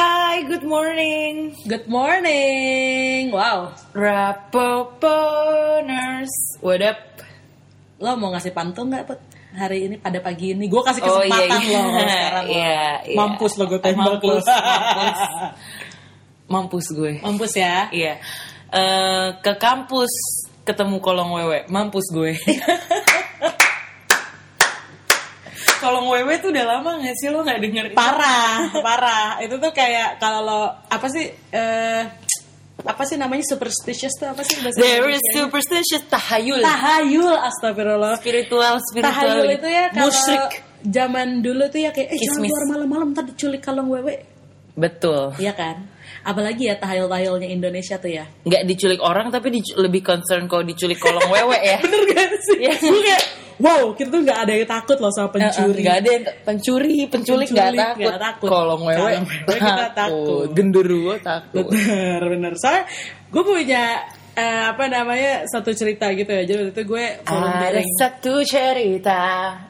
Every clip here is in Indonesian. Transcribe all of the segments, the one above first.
Hi, good morning. Good morning. Wow. Rapoponers. What up? Lo mau ngasih pantun nggak Put? hari ini pada pagi ini? Gue kasih Oh, iya, kesempatan iya. lo sekarang. lo. Iya, iya. Mampus lo gue tembak Mampus, lo. mampus. Mampus gue. Mampus ya. Iya. Eh, ke kampus ketemu kolong wewe. Mampus gue. kolong wewe tuh udah lama gak sih lo gak denger? itu? Parah, parah. Itu tuh kayak kalau lo apa sih eh apa sih namanya superstitious tuh apa sih bahasa There is superstitious tahayul. tahayul astagfirullah. spiritual, spiritual. Tahayul itu ya kalau Musyrik. zaman dulu tuh ya kayak eh jangan Kismis. keluar malam-malam ntar diculik kalong wewe. Betul. Iya kan? Apalagi ya tahayul-tahayulnya Indonesia tuh ya. nggak diculik orang tapi dicu- lebih concern kalau diculik kolong wewe ya. Bener gak sih? Iya. Wow, kita tuh gak ada yang takut loh sama pencuri. Nggak ada yang pencuri, penculik nggak takut. nggak takut. Kolong wewe, kita takut. Genderuwo takut. Bener, bener. Soalnya gue punya eh, apa namanya satu cerita gitu ya. Jadi waktu itu gue Ada satu cerita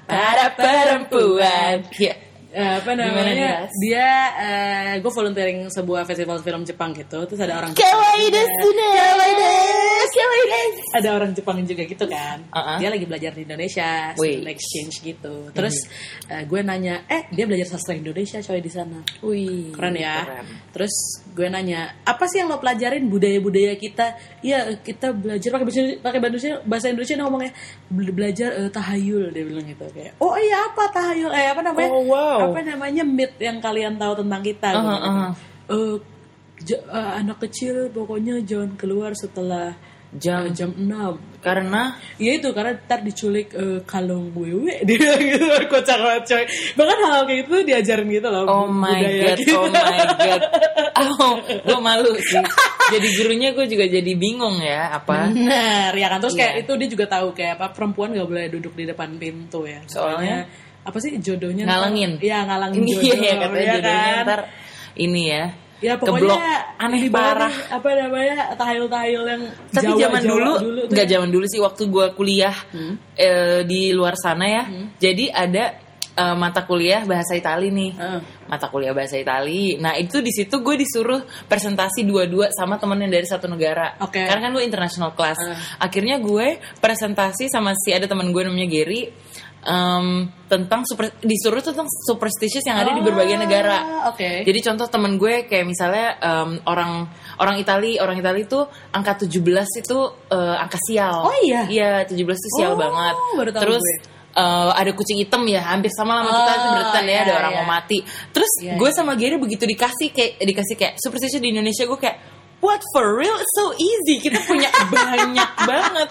pada perempuan. Ya. Eh, apa namanya? dia eh, gue volunteering sebuah festival film Jepang gitu. Terus ada orang Kawaii desu. Kawaii desu. ada orang Jepang juga gitu kan. Uh-uh. Dia lagi belajar di Indonesia, exchange gitu. Terus eh, gue nanya, "Eh, dia belajar sastra Indonesia coy di sana." Wih, Keren ya. keren. Terus gue nanya, "Apa sih yang lo pelajarin budaya-budaya kita?" Iya, kita belajar pakai bahasa pakai bahasa Indonesia, bahasa Indonesia dia ngomongnya "Bel- belajar eh, tahayul dia bilang gitu kayak. Oh iya apa tahayul? Eh apa namanya? Oh, wow. Apa namanya myth yang kalian tahu tentang kita gitu. Uh-huh, uh-huh. Eh, j- eh, anak kecil pokoknya jangan keluar setelah Jam eh, jam 6 karena Ya itu karena ntar diculik eh, kalung wewe dia gitu kocak banget coy. Bahkan hal kayak gitu diajarin gitu loh. Oh my god, kita. oh my god. Oh, gue malu sih. Jadi gurunya gue juga jadi bingung ya apa. Bener ya kan terus kayak Iya. itu dia juga tahu kayak apa perempuan gak boleh duduk di depan pintu ya. Soalnya? apa sih jodohnya ntar- Ngalangin. Iya ngalangin Ini jodoh. ya katanya ya jodohnya kan? ntar ini ya. Ya pokoknya keblok aneh parah. apa namanya tahayul-tahayul yang Tapi Jawa, zaman Jawa dulu, tuh nggak ya. zaman dulu sih waktu gue kuliah Hmm. eh, di luar sana ya. Jadi ada eh, mata kuliah bahasa Itali nih. Heeh. Mata kuliah bahasa Itali. Nah itu di situ gue disuruh presentasi dua-dua sama temen yang dari satu negara. Oke. Karena kan gue international class. Heeh. Akhirnya gue presentasi sama si ada teman gue namanya Gary. Em, tentang super disuruh tentang superstitious yang ada di berbagai Ah, negara. Oke. Jadi contoh temen gue kayak misalnya em, orang orang Itali, orang Itali tuh angka 17 itu eh, angka sial. Oh iya? Iya, 17 itu sial Oh, banget. baru tahu Terus gue. eh, ada kucing hitam ya, hampir sama kita Oh, itu berarti ya, ada iya, orang iya. mau mati. Terus Iya, gue iya. sama Gary begitu dikasih kayak dikasih kayak superstitious di Indonesia gue kayak What for real? It's so easy. Kita punya banyak banget.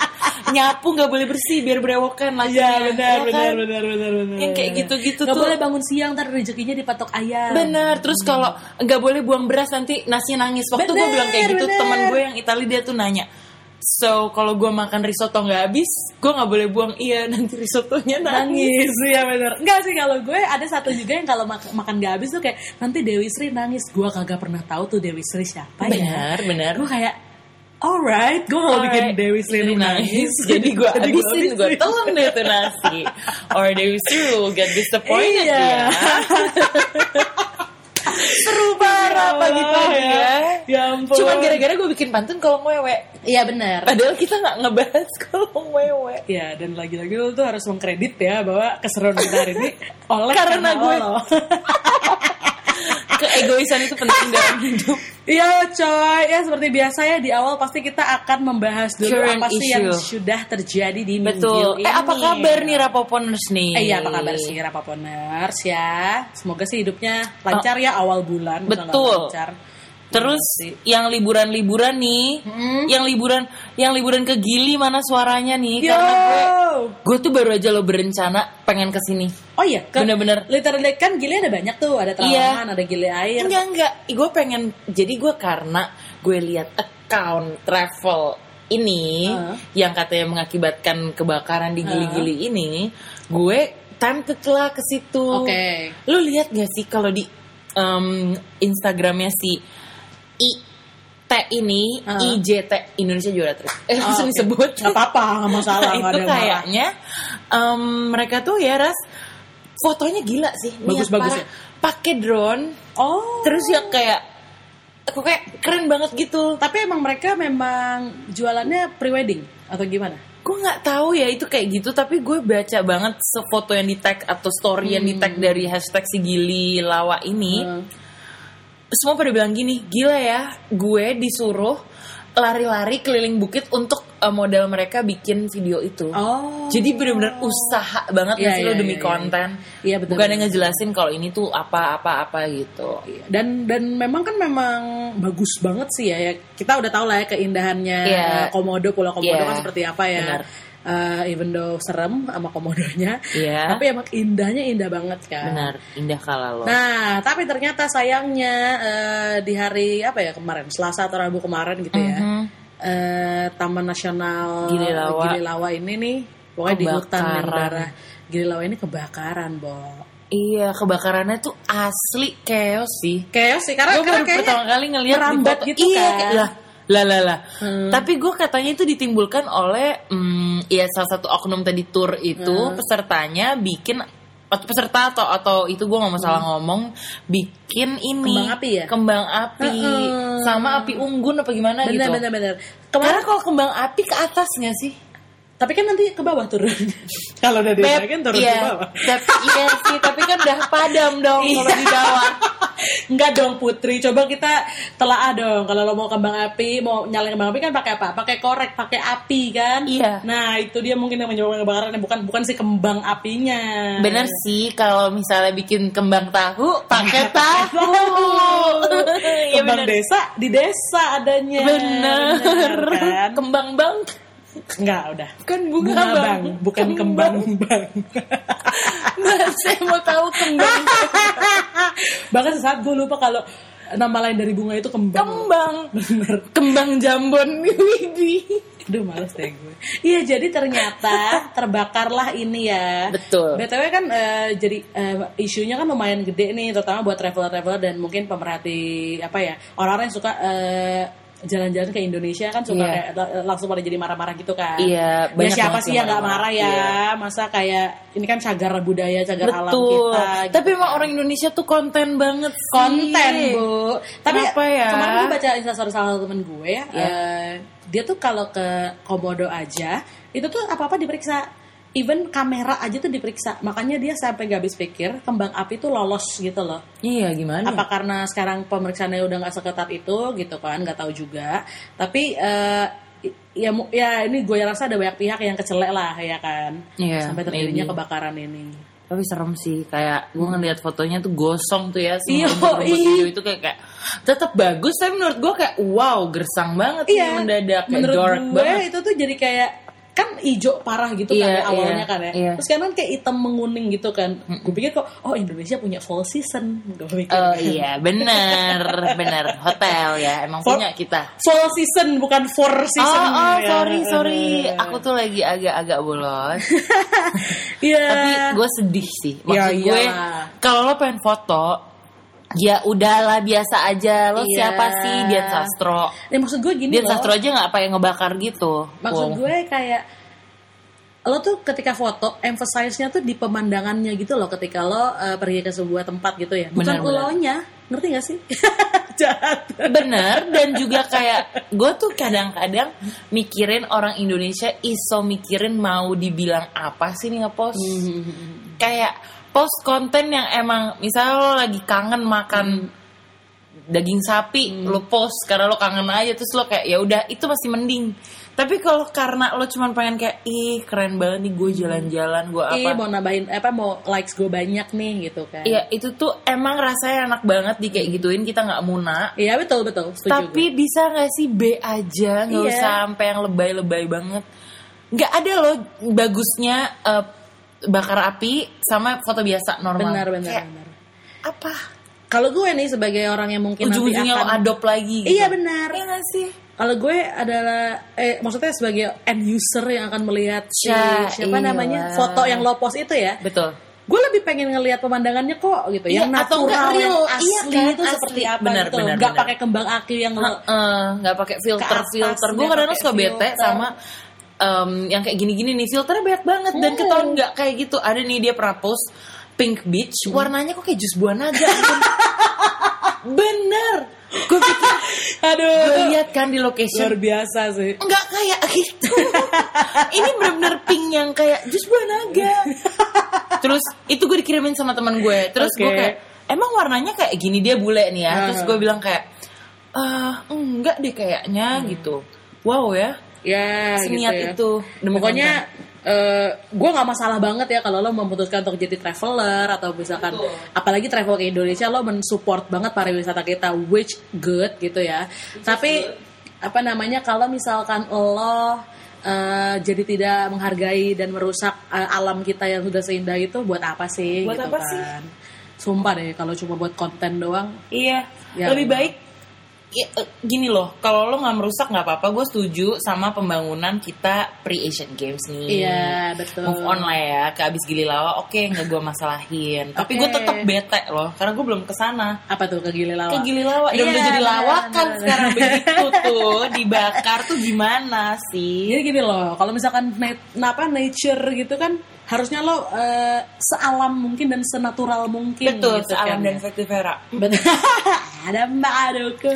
Nyapu nggak boleh bersih biar berewokan lagi. Iya benar Ya benar kan? benar benar benar. Yang kayak gitu-gitu Gak tuh. boleh bangun siang ntar rezekinya dipatok ayam. Bener, terus kalau nggak boleh buang beras nanti nasinya nangis. Waktu gue Bener, bilang kayak gitu, bener. teman gue yang Itali dia tuh nanya, so kalau gue makan risotto nggak habis, gue nggak boleh buang. Iya, nanti risottonya nangis. nangis iya benar enggak sih kalau gue ada satu juga yang kalau mak- makan gak habis tuh kayak nanti Dewi Sri nangis gue kagak pernah tahu tuh Dewi Sri siapa ya Benar, benar. gue kayak alright gue kalau bikin Dewi Sri nangis jadi gue Jadi habisin, gue telan deh tuh nasi. Or Dewi Sri will get disappointed Iya. ya. Seru parah pagi-pagi ya. ya ampun Cuman gara-gara gue bikin pantun kalau wewe. iya benar Padahal kita nggak ngebahas kalau wewe. Ya dan lagi-lagi lo tuh harus mengkredit ya bahwa keseruan kita hari ini oleh Karena gue- lo. Keegoisan itu penting dalam hidup. Iya coy, ya seperti biasa ya di awal pasti kita akan membahas dulu Current apa sih yang sudah terjadi di minggu Betul. ini. Eh apa kabar nih Rapoponers nih? Eh, iya apa kabar sih Rapaponers ya Semoga sih hidupnya lancar ya awal bulan. Betul. lancar. Terus yang liburan-liburan nih, Hmm. yang liburan yang liburan ke Gili mana suaranya nih? Yo. Karena gue gue tuh baru aja lo berencana pengen ke sini. Oh iya ke- Bener-bener. Literally kan gili ada banyak tuh Ada Iya. telaman, ada gili air Enggak enggak, gue pengen jadi gue karena gue lihat account travel ini Heeh. yang katanya mengakibatkan kebakaran di Gili-Gili ini, gue tempted lah ke situ. Oke. Lu lihat gak sih kalau di em, Instagramnya si I T ini Heeh. IJT Indonesia juara terus. Eh Oh, langsung oke. disebut. Nggak apa-apa, nggak masalah, Nah, itu ada kayaknya em, mereka tuh ya ras fotonya gila sih. Niat Bagus-bagus parah. ya? pakai drone Oh. terus ya kayak aku kayak keren banget gitu Tapi emang mereka memang jualannya prewedding atau gimana? gue nggak tahu ya itu kayak gitu tapi gue baca banget sefoto yang di tag atau story yang di tag dari hashtag si Gili Lawa ini Hmm. Semua pada bilang gini gila ya gue disuruh lari-lari keliling bukit untuk uh, modal mereka bikin video itu Oh. jadi bener-bener usaha banget nggak sih lo iya, demi iya, iya. konten Iya, betul, bukan betul. yang ngejelasin kalau ini tuh apa-apa-apa gitu Iya, dan dan memang kan memang bagus banget sih ya, ya. kita udah tahu lah ya keindahannya Iya. komodo pulau komodo Iya, kan seperti apa ya benar. Eh, even though serem sama komodonya Iya. tapi emang indahnya indah banget kan benar indah kala lo nah tapi ternyata sayangnya eh, di hari apa ya kemarin Selasa atau Rabu kemarin gitu ya Mhm. eh, Taman Nasional Gili Lawa. Gili Lawa ini nih pokoknya di hutan yang Kebakaran. daerah Gili Lawa ini kebakaran Bo iya kebakarannya tuh asli chaos sih chaos sih karena, gue karena baru kayaknya pertama kali ngeliat di foto. gitu iya, kan. kayak, lah lah lah. Hmm. Tapi gue katanya itu ditimbulkan oleh hmm, ya salah satu oknum tadi tour itu Hmm. pesertanya bikin peserta atau atau itu gue nggak masalah ngomong bikin ini Hmm. Kembang api ya? kembang api Hmm. sama api unggun apa gimana bener gitu bener bener karena kemarin kalau kembang api ke atas nggak sih tapi kan nanti ke bawah turun kalau udah Beb, kan turun iya, ke bawah tapi, iya sih tapi kan udah padam dong kalau di bawah Enggak dong Putri, coba kita telaah dong. Kalau lo mau kembang api, mau nyalain kembang api kan pakai apa? Pakai korek, pakai api kan? Iya. Nah itu dia mungkin yang menyebabkan kebakaran, bukan bukan si kembang apinya. Bener sih kalau misalnya bikin kembang tahu pakai tahu. Iya Kembang bener. desa di desa adanya. Bener. kan? Kembang bang. Enggak udah. Kan bunga, Bunga bang. bang, bukan kembang bang. Saya mau tahu kembang. Bahkan sesaat gue lupa kalau nama lain dari bunga itu kembang. Kembang. Bener. Kembang jambon Widi. Aduh males deh gue. Iya jadi ternyata terbakarlah ini ya. Betul. BTW kan eh, jadi eh, isunya kan lumayan gede nih terutama buat traveler-traveler dan mungkin pemerhati apa ya orang-orang yang suka eh, jalan-jalan ke Indonesia kan suka Iya. kayak la- langsung pada jadi marah-marah gitu kan. Iya, Ya banyak siapa banget sih yang nggak marah ya? Masa kayak ini kan cagar budaya, cagar alam Betul. kita. gitu Tapi emang kan. orang Indonesia tuh konten banget sih. konten bu tapi Kenapa ya? kemarin gue baca instastory salah satu temen gue ya Iya. eh, dia tuh kalau ke komodo aja itu tuh apa apa diperiksa even kamera aja tuh diperiksa makanya dia sampai gak habis pikir kembang api tuh lolos gitu loh Iya gimana? apa karena sekarang pemeriksaannya udah nggak seketat itu gitu kan nggak tahu juga tapi eh, ya ya ini gue rasa ada banyak pihak yang kecelek lah ya kan Iya, sampai terjadinya maybe. kebakaran ini Tapi serem sih kayak gue ngeliat fotonya tuh gosong tuh ya Iya, semua rumput ih. video itu kayak kayak tetap bagus tapi menurut gue kayak wow gersang banget sih mendadak kayak Iya, menurut dark gue banget. itu tuh jadi kayak kan hijau parah gitu kan Iya, ya awalnya iya, kan ya iya. terus sekarang kayak hitam menguning gitu kan gue pikir kok oh Indonesia punya fall season gue pikir Oh iya bener bener hotel ya emang For- punya kita. fall season bukan four Oh, season oh ya. sorry sorry aku tuh lagi agak-agak bolos. Iya. Tapi gue sedih sih. Maksud Ya, gue iyalah. kalau lo pengen foto ya udahlah biasa aja lo Iya. siapa sih Dian Sastro. ya, maksud gue gini Dian loh Sastro aja nggak pakai ngebakar gitu. maksud Wow. gue kayak lo tuh ketika foto emphasize-nya tuh di pemandangannya gitu loh ketika lo eh, pergi ke sebuah tempat gitu ya bukan benar. lo-nya ngerti gak sih jahat Bener dan juga kayak gue tuh kadang-kadang mikirin orang Indonesia iso mikirin mau dibilang apa sih nih ngepost kayak post konten yang emang misalnya lo lagi kangen makan daging sapi lo post karena lo kangen aja terus lo kayak ya udah itu masih mending tapi kalau karena lo cuman pengen kayak ih keren banget nih gue jalan-jalan gue apa Iya mau nambahin apa mau likes gue banyak nih gitu kan. Iya itu tuh emang rasanya enak banget di kayak gituin kita nggak muna Iya betul betul. Setuju Tapi bisa nggak sih B aja, nggak Iya. usah sampai yang lebay-lebay banget. Nggak ada loh bagusnya eh, bakar api sama foto biasa normal. Benar benar Kayak, benar. Apa? Kalau gue nih sebagai orang yang mungkin nanti Ujung-ujungnya lo akan adopt lagi. Gitu. Iya benar. Iya nggak sih? Kalau gue adalah eh maksudnya sebagai end user yang akan melihat si Ya, siapa iyalah. namanya foto yang lo post itu ya. Betul. Gue lebih pengen ngelihat pemandangannya kok gitu, Iya, yang atau natural, yang real. asli Iya kan, itu asli. seperti apa Benar, gitu. Nggak benar. pakai kembang api yang lo Heeh, nggak pakai filter atas, filter. Gue kadang pakai suka bete sama em, yang kayak gini-gini nih filternya banyak banget dan Hmm. ketahuan nggak kayak gitu. Ada nih dia pernah post Pink Beach Hmm. warnanya kok kayak jus buah naga bener gue pikir Aduh, gue lihat kan di location luar biasa sih. nggak kayak gitu ini bener-bener pink yang kayak jus buah naga terus itu gue dikirimin sama teman gue terus gue Oke. kayak emang warnanya kayak gini dia bule nih ya terus Ah. gue bilang kayak ah enggak deh kayaknya gitu wow ya Ya, Seniat gitu ya. itu demi Pokoknya eh gue nggak masalah banget ya kalau lo memutuskan untuk jadi traveler atau misalkan Betul. apalagi travel ke Indonesia lo mensupport banget pariwisata kita which good gitu ya. Tapi apa namanya kalau misalkan lo eh, jadi tidak menghargai dan merusak eh, alam kita yang sudah seindah itu buat apa sih? Buat gitu apa sih? kan. Sumpah deh kalau cuma buat konten doang. Iya, Ya, lebih baik gini loh. Kalau lo nggak merusak nggak apa-apa. Gue setuju sama pembangunan kita pre Asian Games nih. Iya betul. Move on lah ya ke abis gili lawa. Oke, nggak gue masalahin. Tapi gue tetap bete loh, karena gue belum ke sana. Apa tuh ke Gili Lawa? Ke gili lawa, Iya, udah jadi lawakan sekarang begitu tuh dibakar tuh gimana sih? Jadi gini loh, kalau misalkan nat- apa nature gitu kan harusnya lo eh, sealam mungkin dan senatural mungkin. Betul, gitu sealam kan. dan efektif Vera. Betul. Ada Mbak Aduku.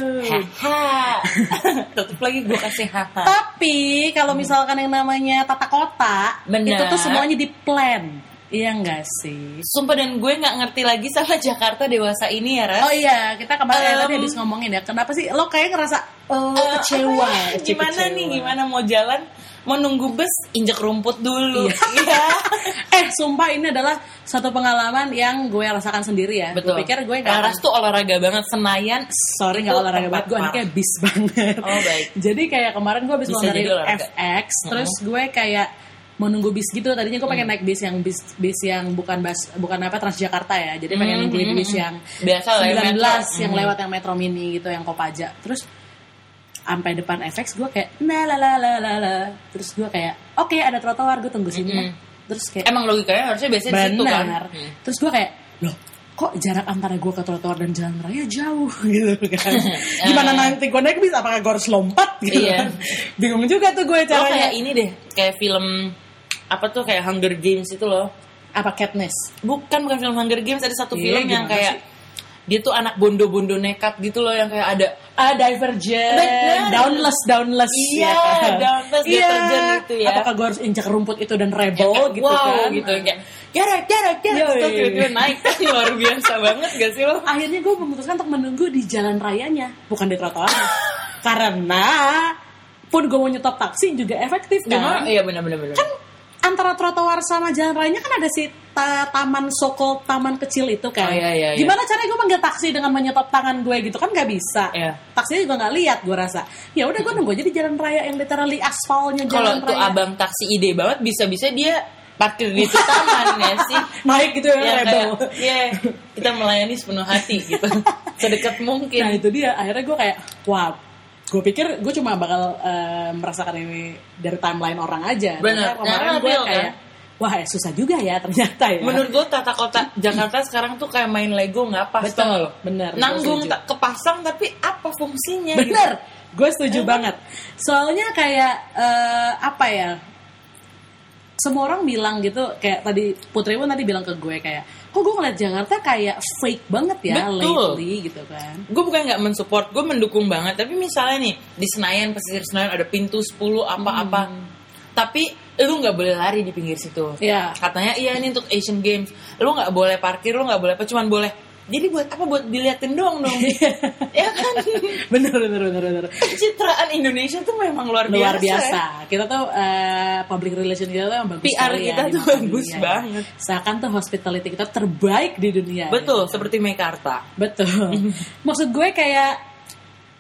Tetep lagi gue kasih haha. Tapi kalau misalkan yang namanya tata kota, Benar. itu tuh semuanya di plan. Iya enggak sih? Sumpah dan gue nggak ngerti lagi sama Jakarta dewasa ini ya, Ras. Oh iya, kita kemarin Em, tadi habis ngomongin ya. Kenapa sih lo kayak ngerasa oh, Eh, kecewa? ya? Gimana kecewa. nih? Gimana mau jalan? Mau nunggu bus, injek rumput dulu. Iya. Iya. eh, sumpah ini adalah satu pengalaman yang gue rasakan sendiri ya. Betul. Gue pikir gue nggak Laras tuh olahraga banget. Senayan. sorry nggak olahraga banget gue anaknya bis banget Oh, baik. jadi kayak kemarin gue habis Bisa dari. FX terus gue kayak mau nunggu bis gitu tadinya gue Hmm. pengen naik bis yang bis bis yang bukan bus bukan apa Transjakarta ya jadi pengen Hmm, nungguin hmm, bis hmm. yang Biasa lah ya, 19 metro. yang Hmm. lewat yang Metro Mini gitu yang Kopaja terus sampai depan FX gue kayak nah la la la la la. Terus gue kayak oke ada trotoar gue tunggu sini. Mm-mm. terus kayak Emang logikanya harusnya biasanya di situ kan. benar. Hmm. terus gue kayak loh kok jarak antara gue ke trotoar dan jalan raya jauh? Gitu kan. Gimana nanti gue naik bis apakah gue harus lompat? Gitu Iya. kan. Bingung juga tuh gue Lo caranya. kayak ini deh, kayak film apa tuh kayak Hunger Games itu loh. apa Katniss? Bukan bukan film Hunger Games, ada satu Iya, film yang kayak dia tuh anak bondo-bondo nekat gitu loh yang kayak ada ah Divergent Benar. downless downless Iya, ya kan? downless, iya. Divergent itu ya. apakah gue harus injak rumput itu dan rebel kayak, gitu wow kan gitu kayak jarak jarak jarak tiba-tiba naik kan luar biasa banget gak sih lo? akhirnya gue memutuskan untuk menunggu di jalan rayanya bukan di trotoar karena pun gue mau nyetop taksi juga efektif kan? Iya benar-benar benar. kan antara trotoar sama jalan rayanya kan ada si ta- taman sokol taman kecil itu kan Oh, iya, iya, iya. gimana caranya gue manggil taksi dengan menyetop tangan gue gitu kan nggak bisa Iya. taksinya juga nggak lihat gue rasa ya udah gue nunggu aja di jalan raya yang literally aspalnya Kalau jalan tuh raya abang taksi ide banget bisa-bisa dia parkir di situ taman ya sih. naik gitu ya, Ya rebel kayak, ya kita melayani sepenuh hati gitu, sedekat nah mungkin. itu dia akhirnya gue kayak wah gue pikir gue cuma bakal eh, merasakan ini dari timeline orang aja. Ternyata kemarin gue kayak wah eh, susah juga ya ternyata ya Menurut gue tata kota Jakarta sekarang tuh kayak main Lego nggak pas Betul, bener, gue Nanggung tak kepasang tapi apa fungsinya? Bener, gitu? gue setuju banget. Soalnya kayak eh, apa ya? Semua orang bilang gitu, kayak tadi Putri pun tadi bilang ke gue kayak, kok gue ngeliat Jakarta kayak fake banget ya Betul. lately gitu kan. gue bukan nggak mensupport, gue mendukung banget. Tapi misalnya nih di Senayan, pesisir Senayan ada pintu 10 apa-apa. Tapi lu nggak boleh lari di pinggir situ. Iya. Katanya iya ini untuk Asian Games. Lu nggak boleh parkir, lu nggak boleh apa, cuman boleh. Jadi buat apa? Buat diliatin doang dong. ya kan? bener bener bener bener. Pencitraan Indonesia tuh memang luar biasa. Luar ya. biasa. Kita tuh eh, public relation kita tuh yang bagus PR sekali kita ya, tuh bagus dunia. banget. Seakan tuh hospitality kita terbaik di dunia. Betul, seperti Mekarta. Betul. Maksud gue kayak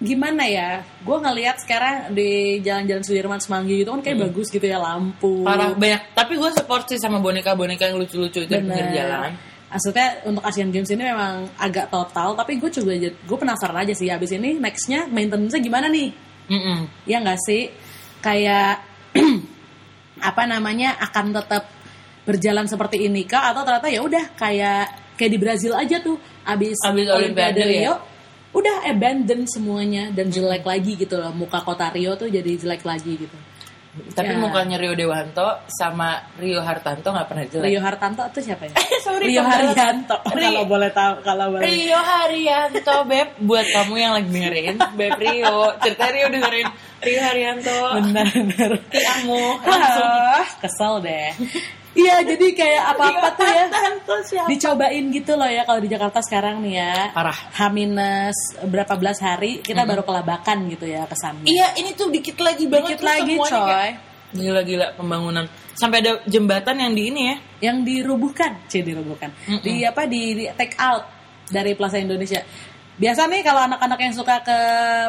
gimana ya? Gue ngelihat sekarang di jalan-jalan Sudirman Semanggi gitu kan kayak bagus gitu ya lampu. Parah banyak. Tapi gue support sih sama boneka-boneka yang lucu-lucu itu di jalan. Maksudnya untuk Asian Games ini memang agak total, tapi gue juga gue penasaran aja sih abis ini nextnya maintenance-nya gimana nih? Mm-mm. Ya nggak sih? Kayak apa namanya akan tetap berjalan seperti ini kah atau ternyata ya udah kayak kayak di Brazil aja tuh abis, Abis Olimpiade ya? Rio udah abandon semuanya dan jelek lagi gitu loh muka kota Rio tuh jadi jelek lagi gitu Tapi Ya. mukanya Rio Dewanto sama Rio Hartanto nggak pernah jelek. Rio Hartanto itu siapa ya? Sorry, Rio. Haryanto kalau boleh tahu kalau boleh. Rio Haryanto, Beb. Buat kamu yang lagi dengerin, Beb Rio. Cerita Rio dengerin. Rio Haryanto. Benar benar. Tiamu. Langsung. Kesel deh. Iya, jadi kayak apa-apa tuh ya dicobain gitu loh ya kalau di Jakarta sekarang nih ya. Parah. H minus berapa belas hari kita baru kelabakan gitu ya kesannya. Iya, ini tuh dikit lagi banget. Dikit tuh lagi semuanya coy. kayak- Gila-gila pembangunan. Sampai ada jembatan yang di ini ya. Yang dirubuhkan, c dirubuhkan. Di apa di, di take out dari Plaza Indonesia. Biasa nih kalau anak-anak yang suka ke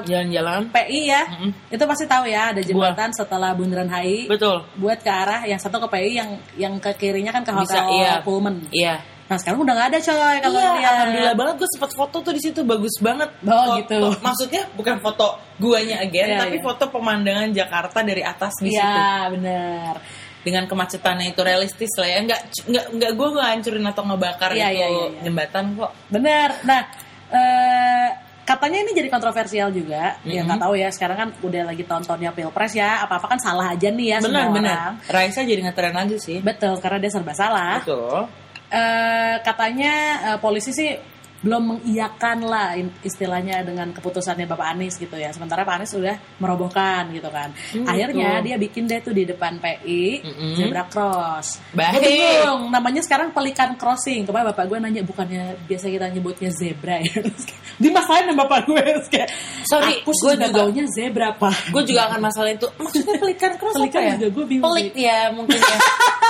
Jalan-jalan. PI ya, Mm-mm. itu pasti tahu ya ada jembatan setelah Bundaran HI. Betul. Buat ke arah yang satu ke PI yang yang ke kirinya kan ke Bisa, hotel iya. Pullman. Iya. Nah sekarang udah nggak ada coy kalau iya, lihat. alhamdulillah banget gue sempat foto tuh di situ bagus banget. Oh, Foto- gitu. Maksudnya bukan foto guanya again, Iya, tapi iya. foto pemandangan Jakarta dari atas di situ. Iya benar. Dengan kemacetannya itu realistis lah ya. Enggak enggak enggak gue nggak hancurin atau ngebakar Iya, itu iya, iya, iya. jembatan kok. Benar. Nah, eh, katanya ini jadi kontroversial juga. Ya Mm-hmm. nggak tahu ya. Sekarang kan udah lagi tontonnya pilpres ya. Apa apa kan salah aja nih ya benar semua benar. orang. Raisa jadi ngetren lagi sih. Betul, karena dia serba salah. Betul. Eh, katanya eh, polisi sih belum mengiyakan lah istilahnya dengan keputusannya Bapak Anies gitu ya. Sementara Pak Anies udah merobohkan gitu kan. Hmm, Akhirnya betul. dia bikin deh tuh di depan PI Mm-mm. zebra cross. Baik. Bingung, namanya sekarang pelikan crossing. Kemarin bapak gue nanya bukannya biasa kita nyebutnya zebra ya. Dimasalahin sama bapak gue kayak, Sorry, aku gue sudah juga- taunya zebra pak. Gue juga akan masalah itu. Maksudnya pelikan cross Pelikan apa ya? juga gue bingung Pelik ya mungkin ya.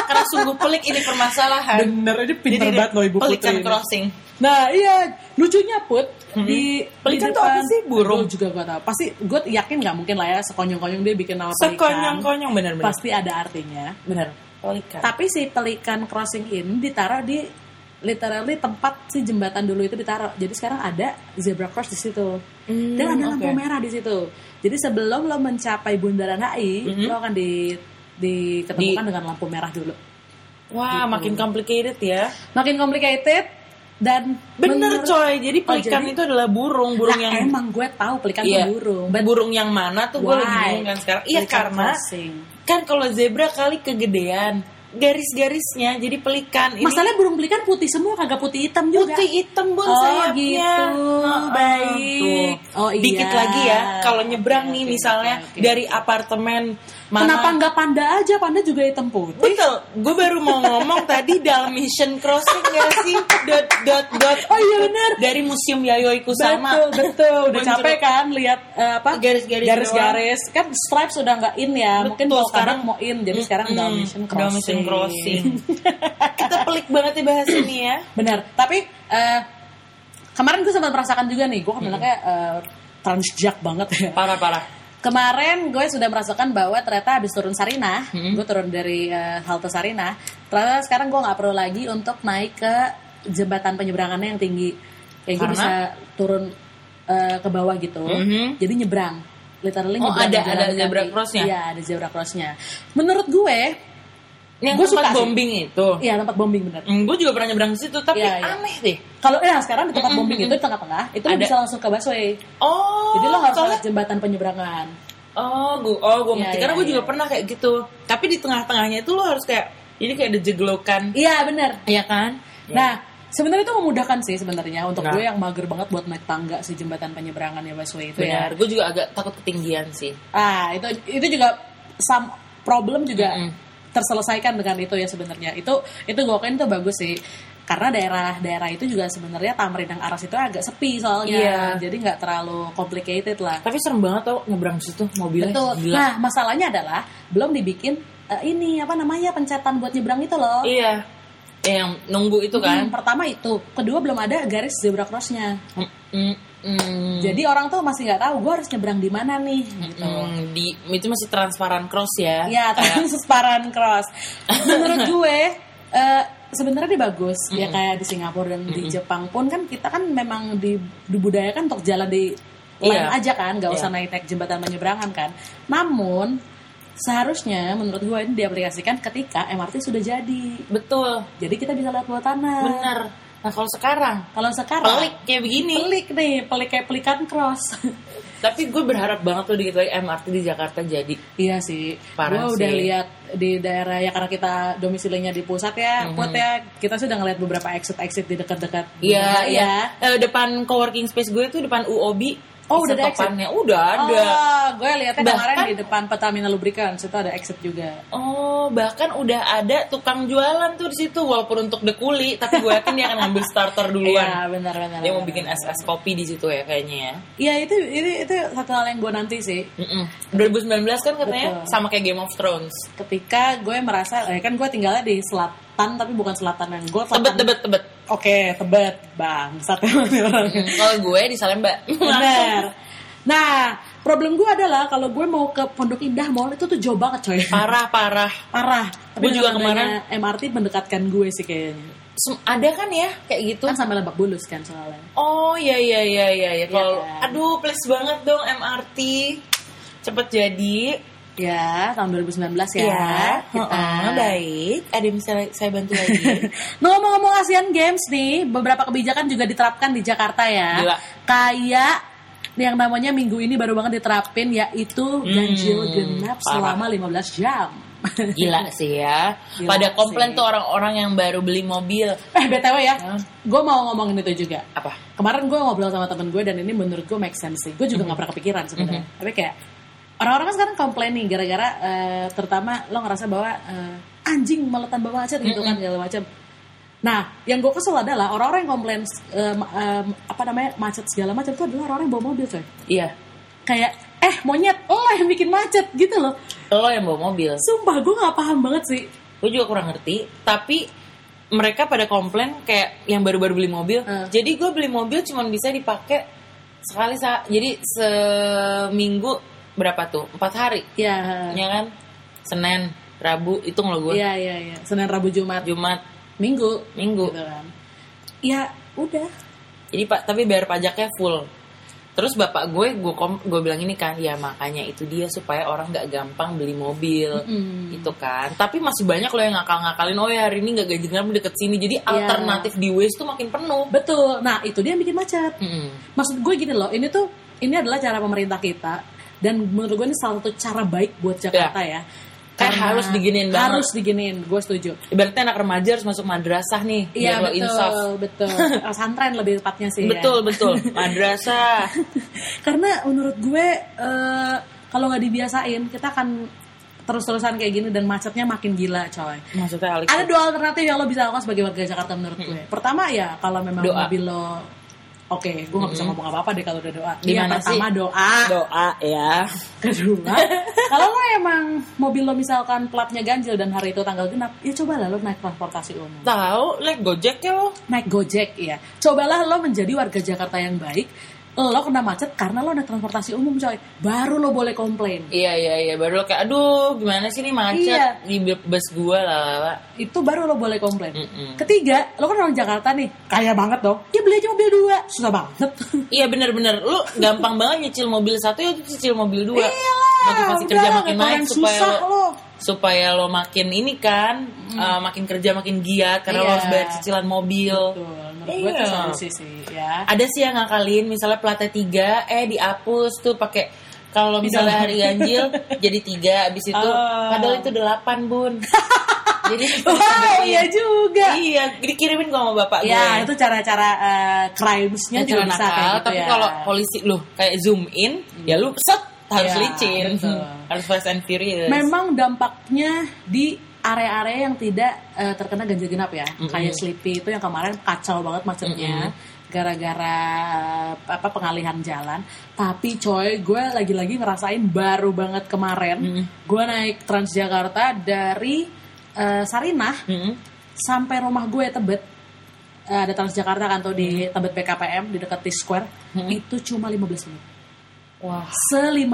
Karena sungguh pelik ini permasalahan. Bener, ini pinter banget loh ibu Pelikan putri ini. crossing. Nah iya lucunya put di Pelikan di tuh apa sih? Burung? Gua juga gak tahu. Pasti gue yakin nggak mungkin lah ya sekonyong-konyong dia bikin nama pelikan. Sekonyong-konyong benar-benar. Pasti ada artinya. Benar. Pelikan. Tapi si pelikan crossing ini ditaruh di literally tempat si jembatan dulu itu ditaruh. Jadi sekarang ada zebra cross di situ. Hmm, Dan ada lampu oke. merah di situ. Jadi sebelum lo mencapai bundaran HI, Mhm. lo akan di diketemukan dengan lampu merah dulu. Wah, Gitu. makin complicated ya. Makin complicated dan Bener menurut- coy, jadi Oh, pelikan jadi- itu adalah burung, burung Nah, yang emang gue tahu pelikan Iya. itu burung. burung yang mana tuh gue lagi bingung kan sekarang. Iya karena crossing. kan kalau zebra kali kegedean, garis-garisnya jadi pelikan. Ini Masalahnya burung pelikan putih semua kagak putih hitam juga. putih hitam bun Oh, sayapnya. gitu. Heeh, Baik. tuh. Oh, iya. Dikit lagi ya, kalau nyebrang Oke, nih misalnya oke, oke. dari apartemen mana Kenapa nggak panda aja? Panda juga hitam putih. Betul, gue baru mau ngomong tadi Dalmatian Crossing gak sih? Dot dot dot. Oh iya benar. Dari Museum Yayoi Kusama. Betul, betul. Udah capek kan lihat eh, apa? Garis-garis garis-garis. Kan stripes sudah nggak in ya. Mungkin Betul, kalau sekarang mau in. Jadi sekarang Mm-mm, Dalmatian Crossing. Dalmatian Crossing. Kita pelik banget ya bahas ini ya. Benar. Tapi eh, kemarin gue sempat merasakan juga nih. Gue kan kayak eh, transjak banget ya. Parah-parah. Kemarin gue sudah merasakan bahwa ternyata habis turun Sarinah, Hmm. gue turun dari eh, halte Sarinah, ternyata sekarang gue nggak perlu lagi untuk naik ke jembatan penyeberangannya yang tinggi, kayak gue bisa turun eh, ke bawah gitu, Mhm. jadi nyebrang, literally Oh, nyebrang ada- jalan ada kaki. zebra crossnya? Iya ada zebra crossnya. Menurut gue, Yang tempat suka sih. bombing itu. ya tempat bombing bener. Hmm, gue juga pernah nyebrang ke situ, tapi Iya, iya. aneh deh. Kalau ya sekarang di tempat Mm-mm, bombing itu di tengah-tengah, itu lo Ada. bisa langsung ke busway. Oh, Jadi lo harus soalnya- lewat jembatan penyeberangan. Oh, gue, oh, gue Iya, ngerti. iya, Karena gue juga iya. pernah kayak gitu. Tapi di tengah-tengahnya itu lo harus kayak, jadi kayak ada jeglokan. Iya bener. Iya kan? Nah, sebenarnya itu memudahkan sih sebenarnya untuk Nah. gue yang mager banget buat naik tangga si jembatan penyeberangan ya busway itu ya. Benar. Gue juga agak takut ketinggian sih. Ah, itu itu juga some problem juga Mm-mm. Terselesaikan dengan itu ya sebenarnya. Itu itu gue akuin itu bagus sih. Karena daerah-daerah itu juga sebenarnya Tamrin dan Aras itu agak sepi soalnya. Iya. Jadi nggak terlalu complicated lah. Tapi serem banget tau nyebrang situ mobilnya. Betul. Gila. Nah, masalahnya adalah belum dibikin eh, ini apa namanya pencetan buat nyebrang itu loh. Iya. Yang nunggu itu kan. Hmm, pertama itu, kedua belum ada garis zebra crossnya. Mm, mm, mm. Jadi orang tuh masih nggak tahu gue harus nyebrang di mana nih gitu. Mm, di itu masih transparan cross ya. Ya, transparan cross. Menurut gue eh, sebenarnya dia bagus. Ya kayak di Singapura dan di Jepang pun kan kita kan memang di, dibudayakan untuk jalan di Iya. line aja kan, nggak usah Iya. naik naik jembatan penyeberangan kan. Namun seharusnya menurut gue ini diaplikasikan ketika MRT sudah jadi. betul. Jadi kita bisa lihat bawah tanah. Bener. Nah kalau sekarang Kalau sekarang pelik kayak begini. pelik nih, pelik kayak pelikan cross. Tapi gue berharap banget tuh dikit lagi MRT di Jakarta jadi. iya sih. Parah Gue udah lihat di daerah ya karena kita domisilinya di pusat ya, Mhm. Put ya. Kita sudah ngeliat beberapa exit-exit di dekat-dekat. Iya, iya. Eh, depan coworking space gue tuh depan UOB. Oh, udah ada exit? Udah ada. Oh, gue lihatnya kemarin Bahkan- di depan Pertamina Lubricants itu ada exit juga. Oh, bahkan udah ada tukang jualan tuh di situ walaupun untuk dekuli, tapi gue yakin dia akan ngambil starter Iya, duluan. benar benar. Dia mau benar, bikin es es kopi di situ ya kayaknya ya. Iya, itu itu itu satu hal yang gue nanti sih. Mm-mm. 2019 kan katanya Betul. sama kayak Game of Thrones. Ketika gue merasa, eh, kan gue tinggalnya di selatan tapi bukan selatan yang gue Tebet tebet tebet. Oke, tebet bang, satu orang. Kalau gue di Salemba. Benar. Nah, problem gue adalah kalau gue mau ke Pondok Indah Mall itu tuh jauh banget coy. Parah parah. Parah. Gue dengan juga adanya MRT mendekatkan gue sih kayaknya. Sem- Ada kan ya kayak gitu? Kan sampai Lebak Bulus kan soalnya. Oh iya iya iya iya. iya. Kalau kan? aduh please banget dong MRT cepet jadi. Ya, tahun 2019 ya. Ya, kita. heeh, baik. Ada yang bisa saya bantu lagi? Nah, ngomong-ngomong Asian Games nih, beberapa kebijakan juga diterapkan di Jakarta ya. Gila. Kayak yang namanya minggu ini baru banget diterapin yaitu ganjil genap Hmm, parah. selama 15 jam. Gila sih ya. Gila Pada komplain sih. tuh orang-orang yang baru beli mobil. eh, BTW ya, Hah? gue mau ngomongin itu juga. Apa? Kemarin gue ngobrol sama temen gue dan ini menurut gue make sense sih. Gue juga nggak pernah kepikiran sebenarnya. Tapi kayak orang-orang kan sekarang komplain nih gara-gara eh, terutama lo ngerasa bahwa eh, anjing maletan bawa macet gitu kan segala macam. Nah, yang gue kesel adalah orang-orang yang komplain ma- eh, apa namanya macet segala macam itu adalah orang-orang yang bawa mobil coy. Iya. Kayak eh monyet lo yang bikin macet gitu loh. Lo yang bawa mobil. Sumpah gue nggak paham banget sih. Gue juga kurang ngerti. Tapi mereka pada komplain kayak yang baru-baru beli mobil. Hmm. Jadi gue beli mobil cuma bisa dipakai sekali sa Jadi seminggu berapa tuh? Empat hari. Ya, Ya kan? Senin, Rabu, hitung lo gue. iya iya iya. Senin Rabu Jumat Jumat, Minggu Minggu. gitu kan. Ya udah. Jadi pak, tapi bayar pajaknya full. Terus bapak gue, gue kom, gue bilang ini kan, ya makanya itu dia supaya orang nggak gampang beli mobil, Mm-mm. gitu kan. Tapi masih banyak loh yang ngakal-ngakalin, oh ya hari ini nggak ganjil genap deket sini, jadi Iya. alternatif di Waze tuh makin penuh. Betul. Nah, itu dia yang bikin macet. Mm-mm. Maksud gue gini loh, ini tuh ini adalah cara pemerintah kita dan menurut gue ini salah satu cara baik buat Jakarta ya. Kayak harus diginiin banget. Harus diginiin, gue setuju. Ibaratnya anak remaja harus masuk madrasah nih, Iya betul, insaf. betul. Pesantren lebih tepatnya sih. ya. Betul betul, madrasah. Karena menurut gue eh, kalau nggak dibiasain kita akan terus-terusan kayak gini dan macetnya makin gila, coy. Maksudnya Alex. Ada dua alternatif yang lo bisa lakukan sebagai warga Jakarta menurut gue. Pertama ya kalau memang Doa. mobil lo Oke, gue gak bisa ngomong apa-apa deh kalau udah doa. Gimana Yang pertama sih? doa. doa ya. Kedua, kalau lo emang mobil lo misalkan platnya ganjil dan hari itu tanggal genap, ya cobalah lo naik transportasi umum. Tahu, like Gojek ya lo. Naik Gojek, ya. Cobalah lo menjadi warga Jakarta yang baik. Lo kena macet karena lo naik transportasi umum, coy. Baru lo boleh komplain. Iya iya iya baru lo kayak aduh gimana sih ini macet Iya. di bus gua lah lah, lah. Itu baru lo boleh komplain. Mm-mm. Ketiga, lo kan orang Jakarta nih, kaya banget dong. Ya beli aja mobil dua, susah banget. Iya bener-bener lu gampang banget nyicil mobil satu ya cicil mobil dua. Iyalah, Motivasi udah, kerja makin naik supaya susah lo, lo. Supaya lo makin ini kan uh, makin kerja makin giat karena lo Iya. harus bayar cicilan mobil. Betul, menurut gue itu Iya. solusi sih, ya. Ada sih yang ngakalin misalnya platnya tiga eh dihapus tuh pakai kalau misalnya hari ganjil jadi tiga abis itu Oh. padahal itu delapan bun. jadi Wow, iya juga. Iya, dikirimin gua sama bapak gue. Ya, itu cara-cara eh, crimesnya Cara juga bisa nakal, kayak gitu tapi ya. kalau polisi lu kayak zoom in, ya lu set harus Iya, licin, betul. harus fast and furious. Memang dampaknya di area-area yang tidak eh, terkena ganjil genap ya. Kayak Sleepy itu yang kemarin kacau banget macetnya. Gara-gara eh, apa pengalihan jalan, tapi coy, gue lagi-lagi ngerasain baru banget kemarin, gue naik Transjakarta dari eh, Sarinah Mm-mm. sampai rumah gue Tebet. Eh, ada Transjakarta kan tuh di Tebet BKPM di dekat T Square. Itu cuma 15 menit Wah, se 15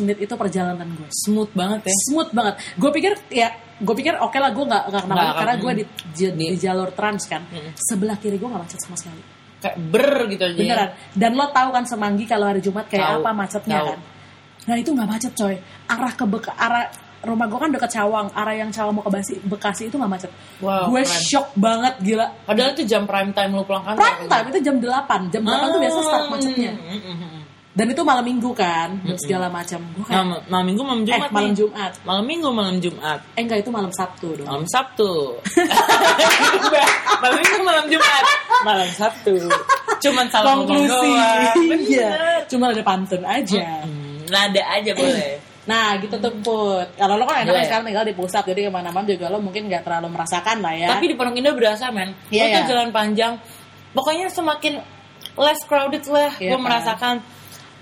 menit itu perjalanan gue smooth banget ya. smooth banget gue pikir ya gue pikir oke lah gue nggak nggak kenapa karena gue di, di, Di- jalur trans kan Mm. sebelah kiri gue nggak macet sama sekali Kayak ber gitu aja. beneran dan lo tahu kan semanggi kalau hari Jumat kayak Tahu, apa macetnya tahu. kan nah itu nggak macet coy arah ke beka, arah rumah gue kan deket Cawang, arah yang Cawang mau ke Bekasi, Bekasi itu nggak macet. Wow, gue keren. shock banget gila. Padahal itu jam prime time lu pulang kantor. Prime time itu jam 8, jam 8 tuh biasa start macetnya. Hmm, hmm, hmm. Dan itu malam minggu kan, dan segala macam. Gue kayak, Malam, malam minggu, malam eh Jumat malam nih. Jumat. Malam minggu, malam Jumat. Eh enggak itu malam Sabtu dong. Malam Sabtu. malam minggu, malam Jumat. Malam Sabtu. Cuman salah Konklusi. Iya. Cuma ada pantun aja. Hmm, Nada aja boleh. Nah gitu tuh Put. Kalau lo kan enak sekarang tinggal di pusat, jadi ke mana-mana juga lo mungkin nggak terlalu merasakan lah ya. Tapi di Pondok Indah berasa men. Iya, Lo tuh iya. jalan panjang. Pokoknya semakin less crowded lah. Iya, gue kan? merasakan.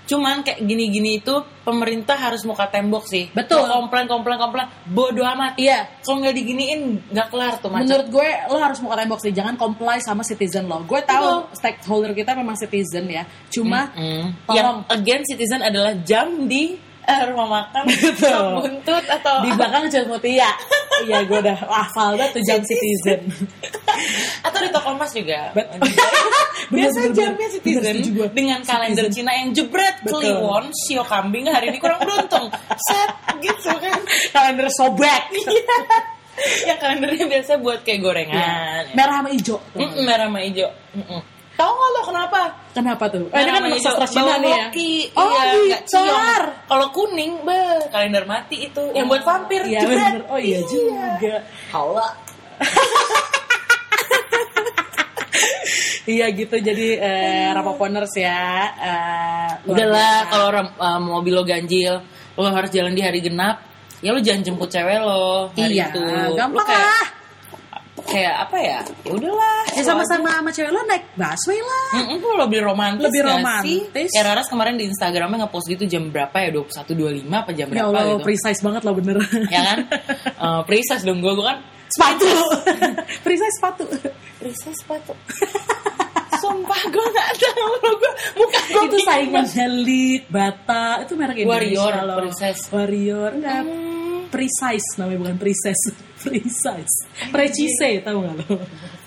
Cuman kayak gini-gini itu pemerintah harus muka tembok sih. Betul. Mau komplain, komplain, komplain. Bodoh amat. Iya. Kalau nggak diginiin nggak kelar tuh macet. Menurut gue lo harus muka tembok sih, jangan comply sama citizen lo. Gue tahu stakeholder kita memang citizen ya. Cuma Mm. tolong Yang again citizen adalah jam di eh, rumah makan, Betul. Sop buntut atau di belakang Mutia. Iya, gue udah hafal dah tuh jam citizen. atau di toko emas juga. Bet- Biasa jamnya citizen dengan kalender Citizen. Cina yang jebret, kliwon, sio kambing hari ini kurang beruntung. Set gitu kan. Kalender sobek. yang kalendernya biasa buat kayak gorengan. Merah sama hijau. Merah sama hijau. Tahu nggak lo kenapa? Kenapa tuh? Eh, ini kan hijau, sastra Cina nih ya. hoki. Oh, iya, gitar. Kalau kuning, beh, kalender mati itu. Yang buat vampir, Iya bener. Oh iya juga. Haula. Iya gitu jadi eh, Rapoponers ya. Eh, luar Udahlah, kalau uh, mobil lo ganjil, lo harus jalan di hari genap, ya lo jangan jemput cewek lo hari iya, itu. gampang Lo kayak, lah. Kayak apa ya? Ya udahlah. Ya sama-sama sama cewek lo naik busway lah. Mm itu lebih romantis Lebih romantis. Kayak Raras kemarin di Instagramnya nge-post gitu jam berapa ya? 21.25 apa jam Ya berapa Allah, gitu. precise banget lo bener. ya kan? Uh, precise dong gue, gue kan sepatu. precise sepatu. precise sepatu. Sumpah gue gak tahu lo gue muka gue itu saingannya Lead, Bata, itu merek Indonesia Warrior, loh. Precise. Warrior, enggak. Hmm. Precise namanya bukan precise. Precise. Precise, tahu nggak lo?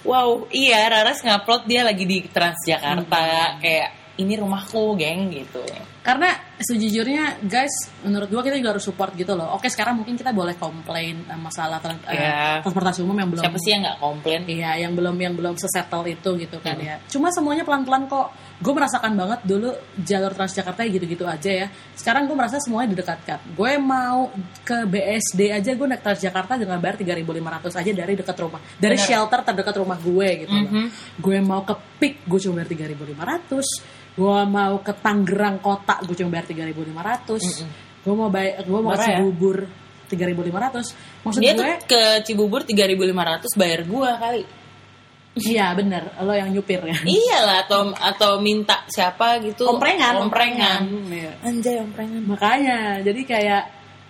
Wow, iya Raras ngupload dia lagi di Transjakarta kayak ini rumahku, geng gitu. Karena sejujurnya guys, menurut gua kita juga harus support gitu loh. Oke, sekarang mungkin kita boleh komplain eh, masalah tran- eh, Iya. transportasi umum yang belum Siapa sih yang nggak komplain? Iya, yang belum yang belum sesettle itu gitu kan ya. Cuma semuanya pelan-pelan kok. Gue merasakan banget dulu jalur Transjakarta gitu-gitu aja ya. Sekarang gue merasa semuanya didekatkan. Gue mau ke BSD aja gue naik Transjakarta dengan bayar 3.500 aja dari dekat rumah. Dari Benar. shelter terdekat rumah gue gitu loh. Mhm. Gue mau ke PIK gue cuma bayar 3.500. Gue mau ke Tangerang kota gue cuma bayar 3.500. Gue mau bayar gue mau ke Murah ya? Cibubur 3.500. Maksud Dia gue tuh ke Cibubur 3.500 bayar gua kali. Iya bener, lo yang nyupir ya. Iyalah atau atau minta siapa gitu. Omprengan, Omprengan. Iya. Anjay omprengan. Makanya, jadi kayak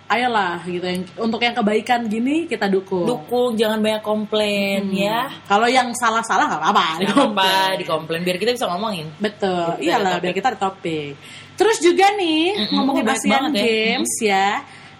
ayolah gitu yang untuk yang kebaikan gini kita dukung. Dukung, jangan banyak komplain ya. Kalau yang salah-salah nggak apa-apa. Gak apa dikomplain biar kita bisa ngomongin. Betul, Gitu, iyalah ada biar kita ada topik. Terus juga nih Mm-mm, ngomongin banyak Asian ya. Games ya.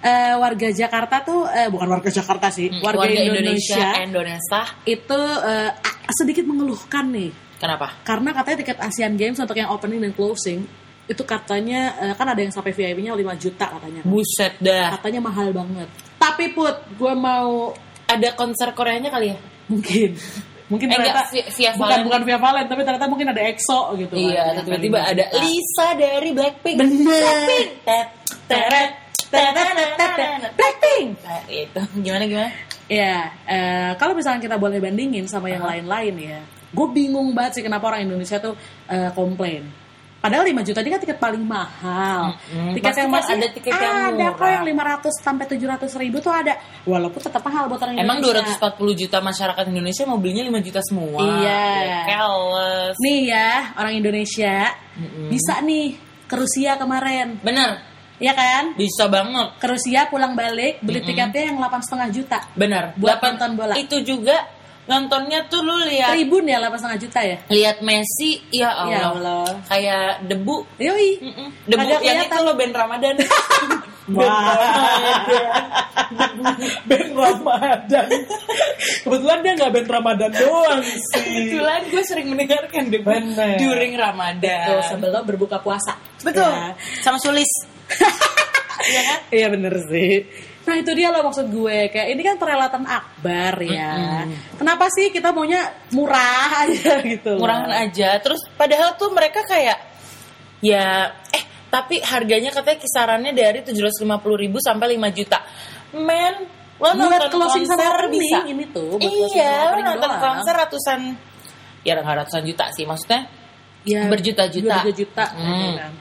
eh, warga Jakarta tuh eh, bukan warga Jakarta sih, Mm, warga, Indonesia, Indonesia. itu eh, a- sedikit mengeluhkan nih Kenapa? karena katanya tiket Asian Games untuk yang opening dan closing itu katanya eh, kan ada yang sampai VIP-nya 5 juta katanya. kan. Buset dah. Katanya mahal banget. Tapi put, gue mau Ada konser Koreanya kali ya? mungkin mungkin Eh, ternyata enggak, via- via bukan Valen. bukan via Valen tapi ternyata mungkin ada EXO gitu Iya, kan, tiba-tiba ada. Lisa dari Blackpink. Bener. Blackpink. Teret. Blackpink Nah, itu gimana gimana? Ya eh, kalau misalnya kita boleh bandingin sama yang lain-lain ya gue bingung banget sih kenapa orang Indonesia tuh eh, komplain Padahal 5 juta ini kan tiket paling mahal. Mm-mm. Tiket yang masih ada tiket yang ada kok murah. yang 500 sampai 700 ribu tuh ada. Walaupun tetap mahal buat orang Emang Indonesia. 240 juta masyarakat Indonesia mau belinya 5 juta semua. Iya. Ya, Keles. Nih ya, orang Indonesia Mm-mm. bisa nih ke Rusia kemarin. Bener, Ya kan? bisa banget. Ke Rusia pulang balik beli tiketnya yang 8,5 juta. Bener. Buat Delapan- nonton bola. Itu juga nontonnya tuh lu lihat Tribun ya 8,5 juta ya? lihat Messi, ya Allah. Ya Allah. Kayak debu. Yoi. Mm-mm. Debu Kagak yang kelihatan. itu lo band Ramadan. Wah. band Ramadan. Kebetulan dia nggak band Ramadan doang sih. Kebetulan gue sering mendengarkan debu Bener. during Ramadan. Tuh, sebelum berbuka puasa. Betul. Ya. Sama Sulis. Iya kan? Iya bener sih. Nah itu dia loh maksud gue kayak ini kan perhelatan akbar ya. Kenapa sih kita maunya murah aja gitu? loh. murahan aja terus padahal tuh mereka kayak ya eh tapi harganya katanya kisarannya dari 750.000 ribu sampai 5 juta men lo Buat nonton closing konser bisa ini tuh, buat iya lo nonton doang. konser ratusan ya nggak ratusan juta sih maksudnya Ya, berjuta-juta. 2 juta Hmm. gitu kan.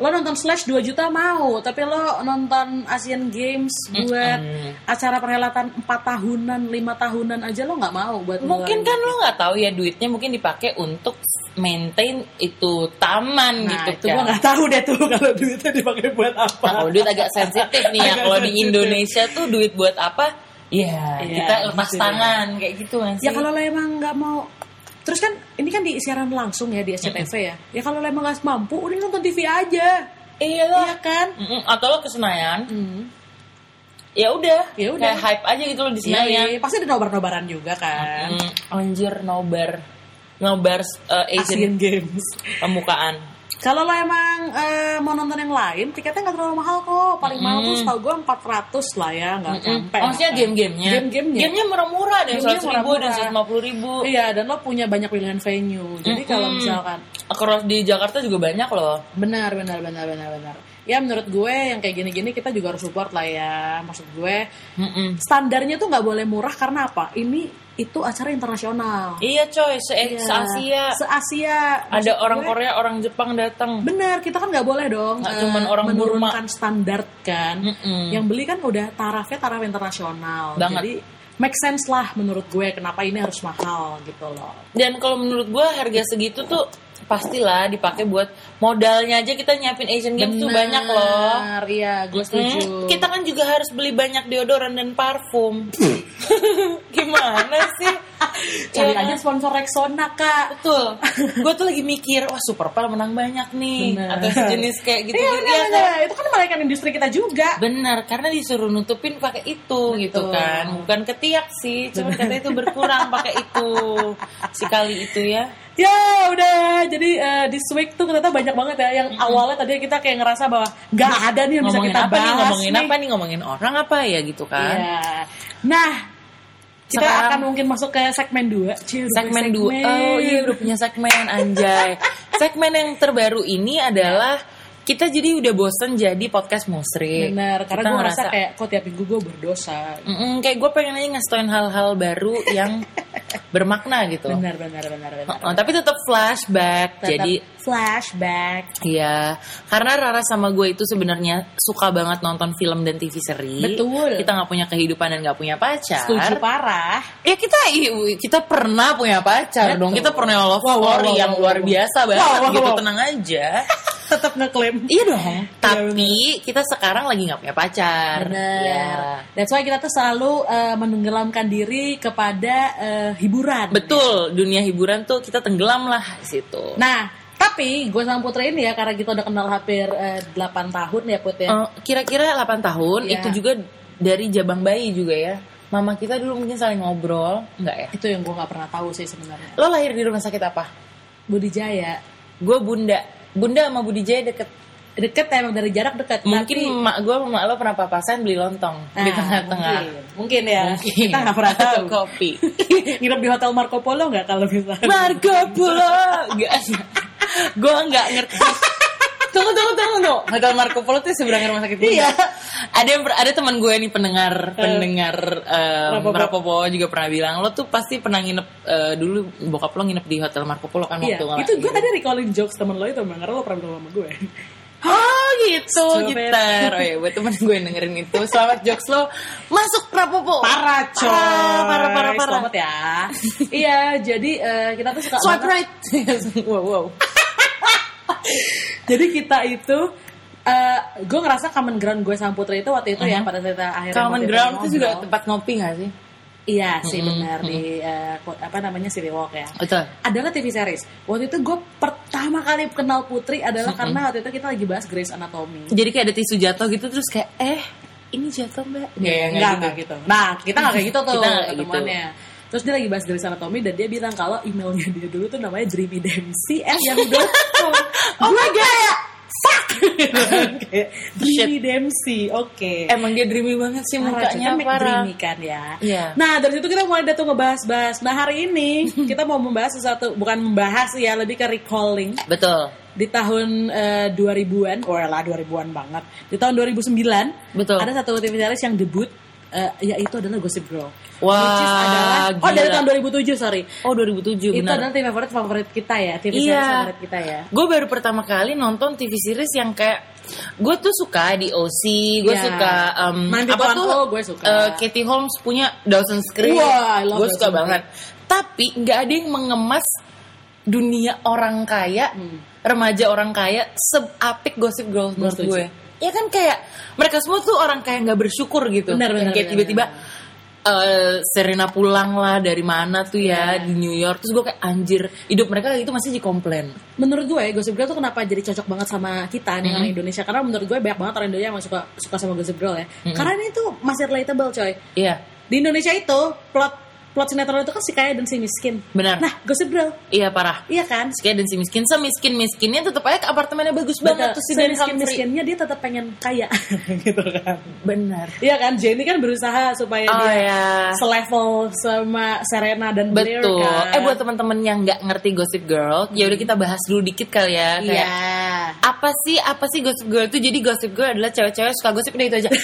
Lo nonton Slash 2 juta mau, tapi lo nonton Asian Games buat acara perhelatan 4 tahunan, 5 tahunan aja lo nggak mau buat mungkin kan lo nggak tahu ya duitnya mungkin dipakai untuk maintain itu taman Nah, gitu itu kan gua nggak tahu deh tuh kalau duitnya dipakai buat apa. Nah, kalau duit agak sensitif nih ya. Kalau di. Indonesia tuh duit buat apa? Ya, Iya, kita lepas gitu tangan kayak gitu kan sih. Ya kalau lo emang nggak mau Terus kan ini kan di siaran langsung ya di SCTV ya. Ya kalau emang nggak mampu udah nonton TV aja. iya. Iya kan? Mm-mm, Atau lo ke Senayan, Hmm. ya udah, Ya udah. kayak hype aja gitu lo di Iya, Senayan. iya, pasti ada nobar-nobaran juga kan. Mm, anjir nobar, nobar uh, Asian Asian Games. pembukaan. Kalau lo emang eh, mau nonton yang lain, tiketnya nggak terlalu mahal kok. Paling mahal tuh setahu gue 400 lah ya, nggak nyampe. Maksudnya game-gamenya? Game-gamenya. Gamenya murah-murah deh, 100 ribu dan murah-murah. 150 ribu. Iya, dan lo punya banyak pilihan venue. Jadi kalau misalkan Kalau di Jakarta juga banyak loh. benar, benar, benar, benar, benar. Ya menurut gue yang kayak gini-gini kita juga harus support lah ya. Maksud gue Mm-mm. standarnya tuh nggak boleh murah karena apa? Ini itu acara internasional. Iya coy, se Iya. Asia Se-Asia. ada Maksud orang gue, Korea, orang Jepang datang. Benar, kita kan nggak boleh dong Nggak eh, cuman orang menurunkan standar kan. Mm-mm. Yang beli kan udah tarafnya taraf internasional. Banget. Jadi make sense lah menurut gue kenapa ini harus mahal gitu loh. Dan kalau menurut gue harga segitu tuh pastilah dipakai buat modalnya aja kita nyiapin Asian Games tuh Benar, banyak loh. Iya, gue setuju. Hmm, kita kan juga harus beli banyak deodoran dan parfum. Gimana sih? cari Ya aja kan? sponsor Rexona kak. Betul. Gue tuh lagi mikir, wah Superpal menang banyak nih. Benar. Atau sejenis kayak gitu. Iya, Iya benar, kan? benar. Itu kan melahirkan industri kita juga. Benar, karena disuruh nutupin pakai itu gitu Betul. kan. Bukan ketiak sih, cuma katanya itu berkurang pakai itu. Sekali itu ya. Ya udah, jadi eh, this week tuh ternyata banyak banget ya yang awalnya tadi kita kayak ngerasa bahwa nggak ada nih yang bisa ngomongin kita apa bahas nih, ngomongin nih. apa nih, ngomongin orang apa ya gitu kan. Iya. Nah, kita Sekarang- akan mungkin masuk ke segmen 2. Segmen 2. Oh iya udah punya segmen anjay. segmen yang terbaru ini adalah kita jadi udah bosen jadi podcast musrik. Benar, karena gue ngerasa kayak kok tiap minggu gue berdosa. Mm-mm, kayak gue pengen aja ngasih hal-hal baru yang bermakna gitu. Benar, benar, benar, benar. Oh, tapi tetap flashback. Tetap Jadi flashback. Iya, karena Rara sama gue itu sebenarnya suka banget nonton film dan TV seri. Betul. Kita nggak punya kehidupan dan nggak punya pacar. Setuju parah. Ya kita kita pernah punya pacar Betul. dong. Kita pernah love Wow, wow, story wow, yang luar biasa banget Wow, wow, gitu. wow. Tenang aja. Tetap ngeklaim. iya dong. Tapi kita sekarang lagi nggak punya pacar. Benar. Iya. That's why kita tuh selalu eh, menenggelamkan diri kepada eh, hiburan. Betul. Dunia hiburan tuh kita tenggelam lah di situ. Nah, tapi gue sama Putri ini ya karena kita udah kenal hampir eh, 8 tahun ya Put ya. Eh, kira-kira 8 tahun Iya. itu juga dari jabang bayi juga ya. Mama kita dulu mungkin saling ngobrol, enggak ya? Itu yang gue nggak pernah tahu sih sebenarnya. Lo lahir di rumah sakit apa? Budi Jaya Gue bunda. Bunda sama Budi Jaya deket. Deket emang dari jarak deket. Mungkin tapi- emak gue sama emak lo pernah papasan beli lontong di Nah, tengah-tengah. Mungkin, mungkin ya. Mungkin. Kita nggak pernah tahu. kopi. Nginep di hotel Marco Polo nggak kalau misalnya? Marco Polo. Gak Gue nggak ngerti. Tunggu, tunggu, tunggu, tunggu. Hotel Marco Polo tuh seberang rumah sakit Bunda. Iya. Ada yang ada teman gue nih pendengar pendengar um. Rapopo juga pernah bilang lo tuh pasti pernah nginep eh, dulu bokap lo nginep di hotel Marco Polo kan Iya, waktu itu gue tadi recalling jokes temen lo itu karena lo pernah bilang sama gue. Oh gitu gitar. Oh ya buat temen gue yang dengerin itu. Selamat jokes lo masuk Rapopo. Parah coy. Parah, parah, parah, parah. Selamat ya. iya, jadi eh, kita tuh suka Swipe banget- right. wow wow. Jadi kita itu eh gue ngerasa common ground gue sama Putri itu waktu itu ya pada saat kita akhirnya Common ground itu juga tempat ngopi gak sih? Iya sih benar di eh, ko- apa namanya City Walk ya. Betul. Adalah TV series. Waktu itu gue pertama kali kenal Putri adalah karena waktu itu kita lagi bahas Grey's Anatomy. Jadi kayak ada tisu jatuh gitu terus kayak eh ini jatuh mbak. Nggak, ya, Enggak, enggak gitu. Nah, kita nggak kayak gitu tuh Kita nggak kayak ketemuannya. Terus dia lagi bahas Grey's Anatomy dan dia bilang kalau emailnya dia dulu tuh namanya dreamydempsy at yahoo.com. Oh my god. Fuck! Dreamy Dempsey, oke. Emang dia dreamy banget sih mukanya kan parah. dreamy kan ya. Iya. Nah dari situ kita mulai datang ngebahas-bahas. Nah hari ini kita mau membahas sesuatu, bukan membahas ya, lebih ke recalling Betul. di tahun eh, 2000-an, oh lah 2000-an banget. Di tahun 2009 Betul. ada satu TV series yang debut eh, yaitu adalah Gossip Girl. Wah, Which is adalah oh dari tahun 2007 sorry. Oh 2007 Itu benar. adalah TV favorit favorit kita ya, TV Iya. series favorit kita ya. Gue baru pertama kali nonton TV series yang kayak gue tuh suka di OC, gue Iya. suka um, Main apa tuh? Gue suka. eh, Katie Holmes punya Dawson's Creek. Wah, gue suka banget. Tapi nggak ada yang mengemas dunia orang kaya, Hmm. remaja orang kaya seapik Gossip Girl menurut gue. Ya kan kayak mereka semua tuh orang kayak nggak bersyukur gitu. Benar, benar, kayak tiba-tiba eh, Serena pulang lah dari mana tuh ya Iya. di New York. Terus gue kayak anjir hidup mereka kayak gitu masih dikomplain. Menurut gue Gossip Girl tuh kenapa jadi cocok banget sama kita nih orang Indonesia? Karena menurut gue banyak banget orang Indonesia yang suka suka sama Gossip Girl ya. Karena ini tuh masih relatable coy. Iya. Di Indonesia itu plot plot sinetron itu kan si kaya dan si miskin. Benar. Nah Gossip Girl iya parah. Iya kan? Kayak dan si miskin. Semiskin miskinnya tetap aja apartemennya bagus banget tuh si miskin Humphrey. Miskinnya dia tetap pengen kaya. Gitu kan. Benar. Iya kan? Jenny kan berusaha supaya oh dia ya selevel sama Serena dan Blair betul. kan. Eh buat teman-teman yang nggak ngerti Gossip Girl ya udah kita bahas dulu dikit kali ya iya. apa sih apa sih Gossip Girl itu? Jadi Gossip Girl adalah cewek-cewek suka gosip udah itu aja.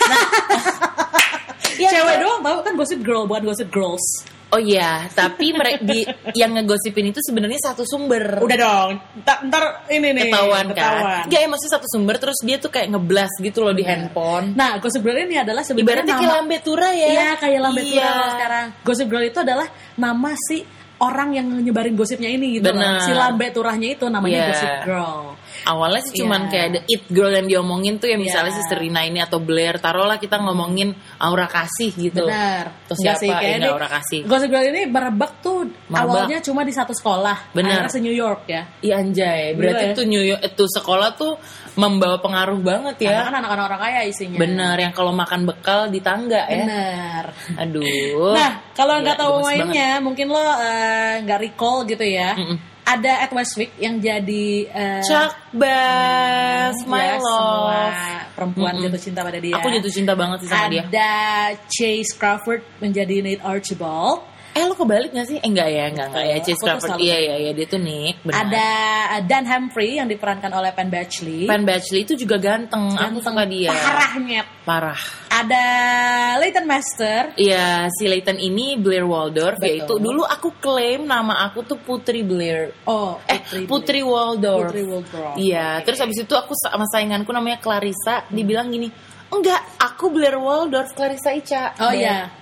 Nah Iya, cewek doang tau kan Gossip Girl? Bukan Gossip Girls Oh iya, tapi mereka di yang ngegosipin itu sebenarnya satu sumber. udah dong ntar, ntar ini nih ketahuan kan? Gak ya maksudnya satu sumber terus dia tuh kayak ngeblas gitu loh di handphone. Nah, Gossip Girl ini adalah sebenarnya Ibaratnya kayak nama Lambe Tura ya. Iya, kayak Lambe Tura Iya. kalau sekarang. Gossip Girl itu adalah nama si orang yang nyebarin gosipnya ini gitu Benar. loh. Si Lambe Turahnya itu namanya Iya. Gossip Girl. Awalnya sih cuman Iya. kayak the it girl yang diomongin tuh ya misalnya Iya. si Serena ini atau Blair. Taruhlah kita ngomongin Aura Kasih gitu. Benar. Terus siapa kayak ini Aura Kasih? Gossip Girl ini merebak tuh Merebak. awalnya cuma di satu sekolah. Benar. Se New York ya. Iya anjay, berarti ya. tuh New York itu sekolah tuh membawa pengaruh banget Karena ya. kan anak-anak orang kaya isinya. Bener, yang kalau makan bekal di tangga ya. Benar. Aduh. Nah, kalau nggak tahu gemes banget. mainnya, mungkin lo eh, nggak recall gitu ya. Mm-mm. Ada Ed Westwick yang jadi eh, Chuck Bass, my ya, semua love. perempuan Mm-mm. jatuh cinta pada dia. Aku jatuh cinta banget sih sama dia. Ada Chase Crawford menjadi Nate Archibald. Eh lo kebalik gak sih? Eh enggak ya, enggak enggak ya. Chase Crawford. Iya iya iya dia tuh Nick. Benar. Ada uh, Dan Humphrey yang diperankan oleh Penn Badgley. Penn Badgley itu juga ganteng. Aku suka dia. Parahnya. Parah. Ada Leighton Master. Iya, si Leighton ini Blair Waldorf Betul. yaitu dulu aku klaim nama aku tuh Putri Blair. Oh, Eh, Putri, Waldorf. Putri Waldorf. Iya, terus habis itu aku sama sainganku namanya Clarissa, dibilang gini, "Enggak, aku Blair Waldorf, Clarissa Ica." Oh iya.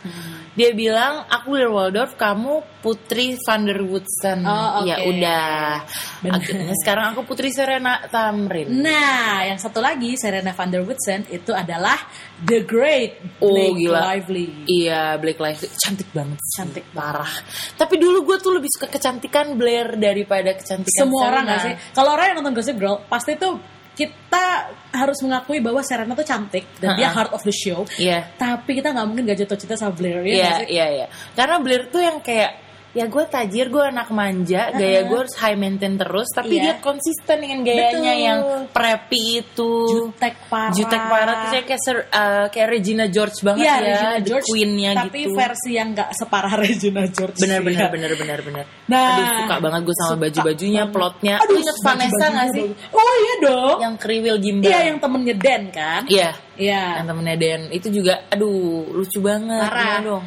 Dia bilang, "Aku Blair Waldorf, kamu Putri Van der Woodsen." Oh, oke. Ya udah. Akhirnya sekarang aku Putri Serena Tamrin. Nah, yang satu lagi Serena van der Woodsen itu adalah The Great Oh, Blake gila. Lively. Iya, Blake Lively cantik banget, sih. Cantik parah. Tapi dulu gue tuh lebih suka kecantikan Blair daripada kecantikan Semua orang Serena. gak sih? Kalau orang yang nonton Gossip Girl, pasti tuh kita harus mengakui bahwa Serena tuh cantik dan dia Ha-ha. heart of the show. Iya. Tapi kita nggak mungkin gak jatuh cinta sama Blair ya Iya, iya, iya. Karena Blair tuh yang kayak ya gue tajir, gue anak manja, gaya gue harus high maintain terus, tapi Iya. dia konsisten dengan gayanya Betul. yang preppy itu. Jutek parah. Jutek parah terus kayak Ser- uh, kayak Regina George banget Iya, ya, Regina the George, queen-nya tapi gitu. versi yang nggak separah Regina George. Bener sih, bener ya. bener bener bener. Nah, Aduh suka banget gue sama suka baju-bajunya, banget. plotnya. Aduh, inget Vanessa baju-bajunya gak sih? Oh iya dong. Yang kriwil gimbal. Iya yang temennya Dan kan? Iya. Iya. Yang temennya Den itu juga, aduh lucu banget. Parah. Dong?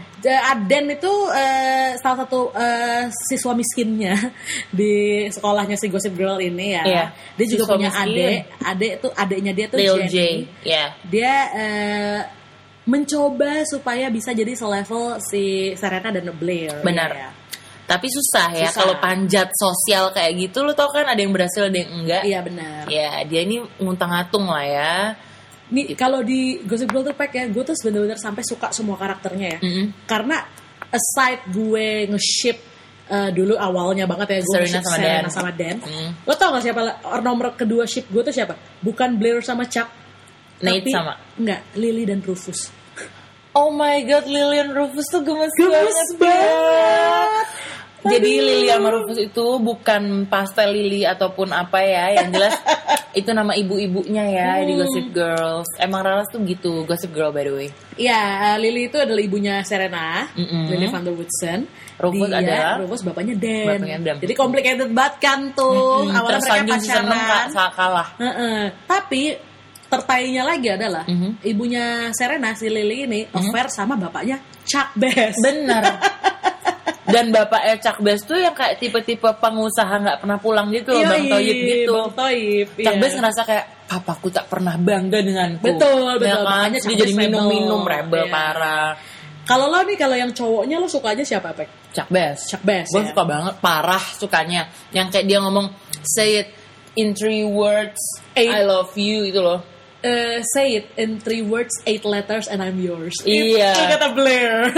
Dan itu eh, salah satu eh, siswa miskinnya di sekolahnya si Gossip Girl ini ya. Iya, Dia juga siswa punya miskin. adik, adik itu adiknya dia tuh Lil Jenny. J. Ya. Dia eh, mencoba supaya bisa jadi selevel si Serena dan Blair. Benar. Iya. Tapi susah ya kalau panjat sosial kayak gitu lo tau kan ada yang berhasil ada yang enggak. Iya benar. Ya dia ini nguntang-ngatung lah ya. Nih kalau di Gossip Girl Pak ya, gue tuh bener-bener sampai suka semua karakternya ya. Mm-mm. Karena aside gue nge-ship eh, dulu awalnya banget ya gue Serena sama Serena Dan. sama Dan. Mm. Lo tau gak siapa nomor kedua ship gue tuh siapa? Bukan Blair sama Chuck. Nate tapi- sama. Enggak, Lily dan Rufus. Oh my god, Lilian Rufus tuh gemes, Gemes banget. banget. Jadi Lily sama Rufus itu bukan pastel Lily ataupun apa ya, yang jelas itu nama ibu-ibunya ya di Hmm. Gossip Girls. Emang Raras tuh gitu, Gossip Girl by the way. Iya, uh, Lily itu adalah ibunya Serena, Mm-mm. Lily Van der Woodsen. Rufus Dia, adalah- Rufus bapaknya Dan. Bapaknya Dan. Jadi complicated banget kan tuh. Mm-mm, Awalnya mereka tersanjung season enam pacaran. ka- kalah. Heeh. Tapi tertainya lagi adalah Mhm. ibunya Serena si Lily ini affair sama bapaknya Chuck Bass. Bener. Dan bapaknya Chuck Bass tuh yang kayak tipe-tipe pengusaha nggak pernah pulang gitu loh, Bang Yoi, Toyib gitu. Bang Toyib. Chuck iya. Bass ngerasa kayak papaku tak pernah bangga denganku. Betul, betul. Ya kan? Makanya Dia jadi minum-minum rebel Iya. parah. Kalau lo nih kalau yang cowoknya lo sukanya siapa, Pek? Chuck Bass. Chuck Bass, Gue ya. suka banget, parah sukanya. Yang kayak dia ngomong, say it in three words, Eight. I love you itu loh. Eh, say it in three words, eight letters, and I'm yours. Iya. Itu kata Blair.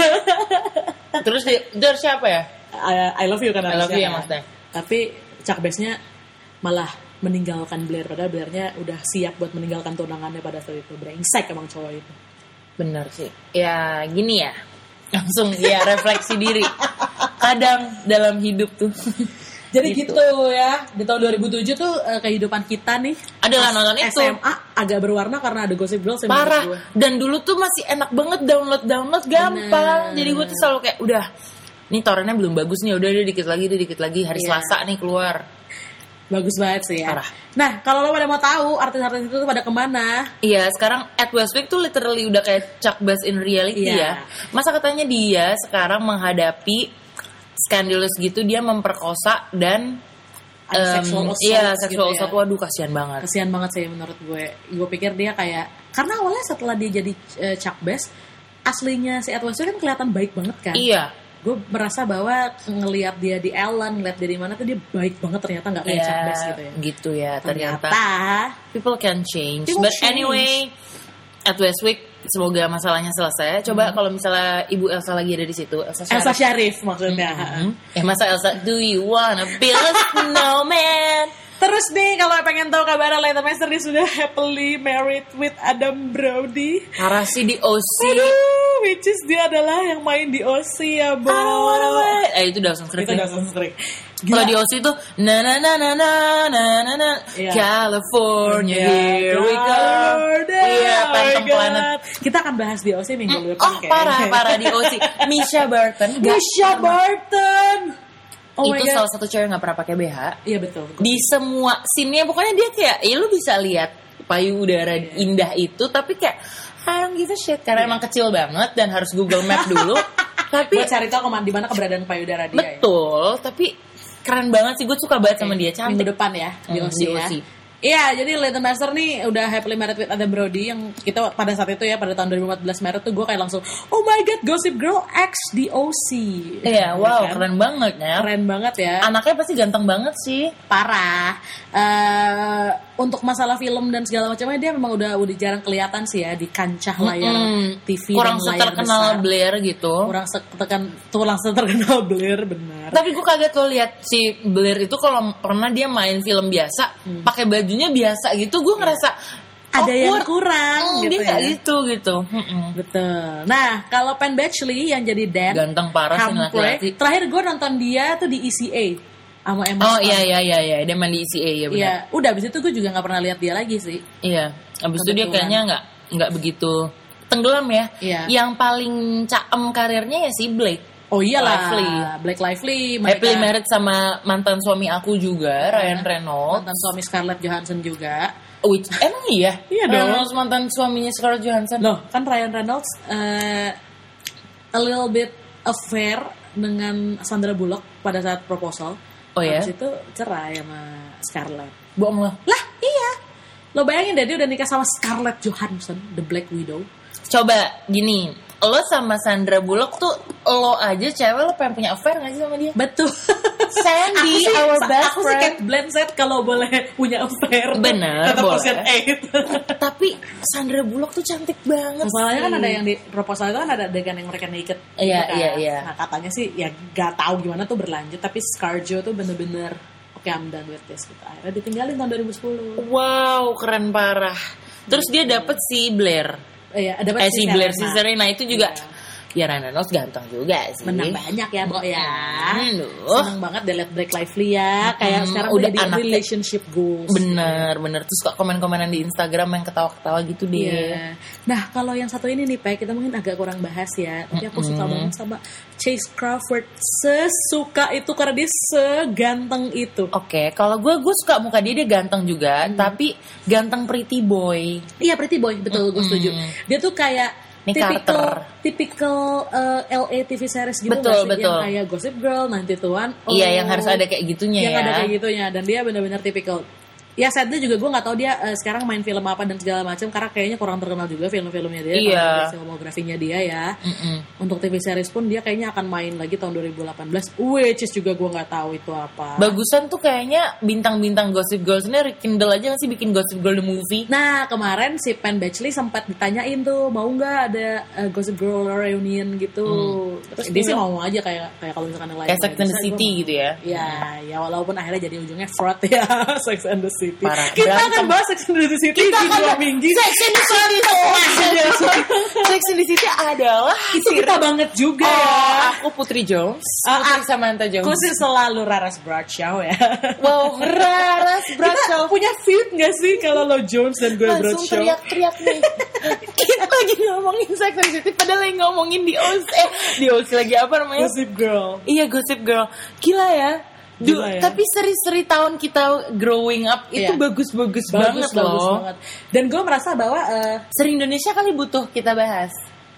Terus dia, dia siapa ya? I, I love you kan I love you ya, maksudnya. Tapi Chuck Bass-nya malah meninggalkan Blair padahal Blairnya udah siap buat meninggalkan tunangannya pada saat itu brengsek emang cowok itu Bener sih. Ya gini ya. Langsung ya refleksi diri. Kadang dalam hidup tuh. jadi Gitu. gitu, ya di tahun 2007 tuh eh, kehidupan kita nih Adalah nonton itu. SMA agak berwarna karena ada Gossip Girl Parah. gue. Dan dulu tuh masih enak banget download download gampang. Bener. Jadi gue tuh selalu kayak udah. Nih torrentnya belum bagus nih, udah deh dikit lagi, deh dikit lagi. Hari Iya. Selasa nih keluar. bagus banget sih ya Parah. nah kalau lo pada mau tahu artis-artis itu tuh pada ke mana Iya, sekarang at Westwick tuh literally udah kayak Chuck Bass in reality Iya. ya. Masa katanya dia sekarang menghadapi scandalous gitu, dia memperkosa dan Ada em, sexual assault Iya, gitu sexual ya. assault. Waduh, kasihan banget. kasihan banget sih menurut gue gue pikir dia kayak karena awalnya setelah dia jadi eh, Chuck Bass aslinya si Ed Westwick kan kelihatan baik banget kan Iya. gue merasa bahwa ngelihat dia di Ellen ngelihat dia di mana tuh dia baik banget ternyata nggak kayak Iya, Chuck Bass gitu ya gitu ya ternyata. ternyata People can change. People But change. anyway, at Westwick semoga masalahnya selesai. Coba kalau misalnya Ibu Elsa lagi ada di situ, Elsa Syarif. Hmm. Elsa Sharif maksudnya Hmm. Eh masa Elsa, do you wanna build a snowman? Terus nih kalau pengen tahu kabar Leighton Meester dia sudah happily married with Adam Brody. Parah sih di OC. Aduh, which is dia adalah yang main di OC ya, Bo. Wanna wait. Eh itu Dawson's Creek. Itu ya. Dawson's Creek. Kalau di OC itu na na na na na na na na Iya. California here we go. Iya, Phantom. Planet. Kita akan bahas di OC minggu depan Oh parah parah di OC. Misha Barton. Misha. Barton. Oh itu salah satu cewek nggak pernah pakai BH. Iya betul. Di semua scene-nya pokoknya dia kayak, ya lu bisa lihat payung udara indah itu, tapi kayak I don't give a shit karena emang kecil banget dan harus Google Map dulu. tapi Buat cari tahu ke mana di mana keberadaan payudara dia. ya. betul, tapi keren banget sih gue suka banget sama dia Minggu cantik. depan ya di Hmm, OC ya. Iya, jadi Leighton Master nih udah happily married with Adam Brody yang kita pada saat itu ya pada tahun 2014 Maret tuh gue kayak langsung oh my god Gossip Girl X di OC. Iya, wow, kan? keren banget ya. Keren banget ya. Anaknya pasti ganteng banget sih. parah. Eh untuk masalah film dan segala macamnya dia memang udah udah jarang kelihatan sih ya di kancah layar Mm, TV kurang dan layar seterkenal besar. Blair gitu. Kurang seterkenal kurang seterkenal Blair benar. Tapi gue kaget lo lihat si Blair itu kalau pernah dia main film biasa, pakai bajunya biasa gitu, gue ngerasa Hmm. Ada yang kurang Hmm, gitu dia ya. gitu gitu. Mm-mm. Betul. Nah, kalau Penn Badgley yang jadi Dan Ganteng parah sih laki-laki. terakhir gue nonton dia tuh di ECA sama Emma Oh iya iya iya iya dia main di ECA ya benar. Iya, udah abis itu gue juga nggak pernah lihat dia lagi sih. Iya. Abis itu dia kayaknya nggak nggak begitu tenggelam ya. Iya. Yang paling caem karirnya ya si Blake. Oh iyalah, Lively. Blake Lively, Happily mereka married sama mantan suami aku juga, Ryan Reynolds. mantan suami Scarlett Johansson juga. Which emang iya? Iya dong. Reynolds mantan suaminya Scarlett Johansson. Loh, kan Ryan Reynolds eh, a little bit affair dengan Sandra Bullock pada saat proposal. Oh ya? Habis itu cerai sama Scarlett. Bohong lah. Lah, iya. Lo bayangin deh dia udah nikah sama Scarlett Johansson, the Black Widow. Coba gini, lo sama Sandra Bullock tuh lo aja cewek lo pengen punya affair gak sih sama dia? Betul. Sandy, aku sih, our best aku sih friend. Kate Blanchett kalau boleh punya affair. Bener, Tetap boleh. Tapi Sandra Bullock tuh cantik banget. Masalahnya kan sih. ada yang di proposal itu kan ada adegan yang mereka naked. gitu Iya, kan. iya, iya. Nah katanya sih ya gak tahu gimana tuh berlanjut. Tapi Scarjo tuh bener-bener oke I'm done with this. Gitu. Akhirnya ditinggalin tahun 2010. Wow, keren parah. Terus dia dapet si Blair. Iya, ada Blair Sister. Nah itu juga yeah ya Ryan Reynolds ganteng juga sih menang banyak ya Bo ya Hmm, duh. seneng banget dia liat Blake Lively ya kayak Hmm, sekarang udah anaknya- relationship goals bener bener terus kok komen-komenan di Instagram yang ketawa-ketawa gitu deh Iya. Nah, kalau yang satu ini nih, Pak, kita mungkin agak kurang bahas ya. Tapi aku suka Mm-mm. banget sama Chase Crawford. Sesuka itu karena dia seganteng itu. Oke, kalau gue gue suka muka dia dia ganteng juga, Hmm. tapi ganteng pretty boy. Iya, Pretty Boy, betul, gue setuju. Dia tuh kayak Nick typical, Carter. typical uh, LA TV series gitu Betul, sih? betul. Yang kayak Gossip Girl, 91. Oh, Iya, yang harus ada kayak gitunya yang ya. ada kayak gitunya dan dia benar-benar tipikal ya sadnya juga gue nggak tahu dia eh, sekarang main film apa dan segala macam karena kayaknya kurang terkenal juga film-filmnya dia Iya. filmografinya dia ya Mm-mm. untuk TV series pun dia kayaknya akan main lagi tahun 2018 which is juga gue nggak tahu itu apa Bagusan tuh kayaknya bintang-bintang Gossip Girl ini Kendall aja sih bikin Gossip Girl the movie? Nah kemarin si Penn Badgley sempat ditanyain tuh mau nggak ada uh, Gossip Girl reunion gitu. Terus dia sih ngomong aja kayak kayak kalau misalkan yang lain. Kayak Sex and the City gitu ya. Ya, ya walaupun akhirnya jadi ujungnya fraud ya Sex and the City. Parah. Kita Berantem. akan bahas Sex and the City di dua minggu. Sex and the City. Sex and the City adalah Itu kita banget juga Oh, ya. aku Putri Jones, Ah, Putri ah. Samantha Jones. Aku sih selalu Raras Bradshaw ya. Wow, Raras Kita Bradshaw. punya feud gak sih kalau lo Jones dan gue Langsung Bradshaw? teriak-teriak nih. Kita lagi ngomongin Sex and the City, padahal lagi ngomongin di OC. Eh, di OC lagi apa namanya? Gossip Girl. Iya Gossip Girl, gila ya. Du, Gila ya. Tapi seri-seri tahun kita growing up itu Iya. bagus-bagus Bagus, banget bagus loh. banget. Dan gue merasa bahwa eh, Seri Indonesia kali butuh kita bahas.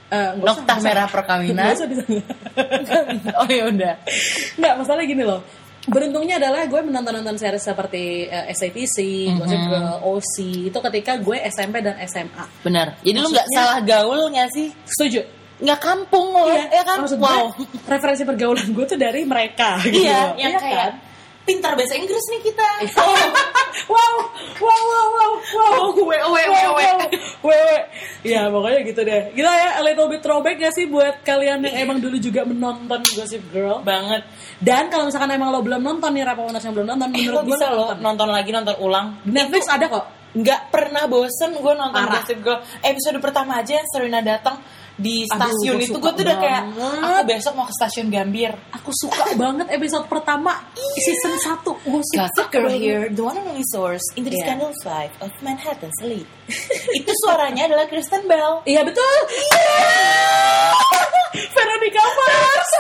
eh, nggak usah. merah perkawinan. Oh ya udah. Nggak, masalahnya gini loh. Beruntungnya adalah gue menonton-nonton series seperti eh, SATC, Mhm. Gossip Girl, OC itu ketika gue SMP dan SMA. Benar. Jadi lu nggak Maksudnya- salah gaul nggak sih? Setuju? Nggak kampung lo, ya kan? Maksud gue, Wow. referensi pergaulan gue tuh dari mereka. gitu Iya, loh. yang Iya kayak kan? pintar bahasa Inggris nih kita. wow, wow, wow, wow, wow. Oh, we, we, we, Wow, we. wow. Wewe. Ya pokoknya gitu deh. Gila ya, a little bit throwback gak sih buat kalian yang emang dulu juga menonton Gossip Girl? Banget. Dan kalau misalkan emang lo belum nonton nih, Rapa yang belum nonton, Eh, menurut gue bisa lo nonton. nonton lagi, nonton ulang. Netflix ada kok. nggak pernah bosen gue nonton Parah. Gossip Girl episode pertama aja yang Serena datang di Aduh, stasiun gua itu gue tuh udah kayak aku besok mau ke stasiun Gambir Aku suka banget episode pertama season 1. Gue suka Gossip Girl here, the one and only source into the Iya. scandalous life of Manhattan's elite. Itu suaranya adalah Kristen Bell. Iya betul. Veronica Mars.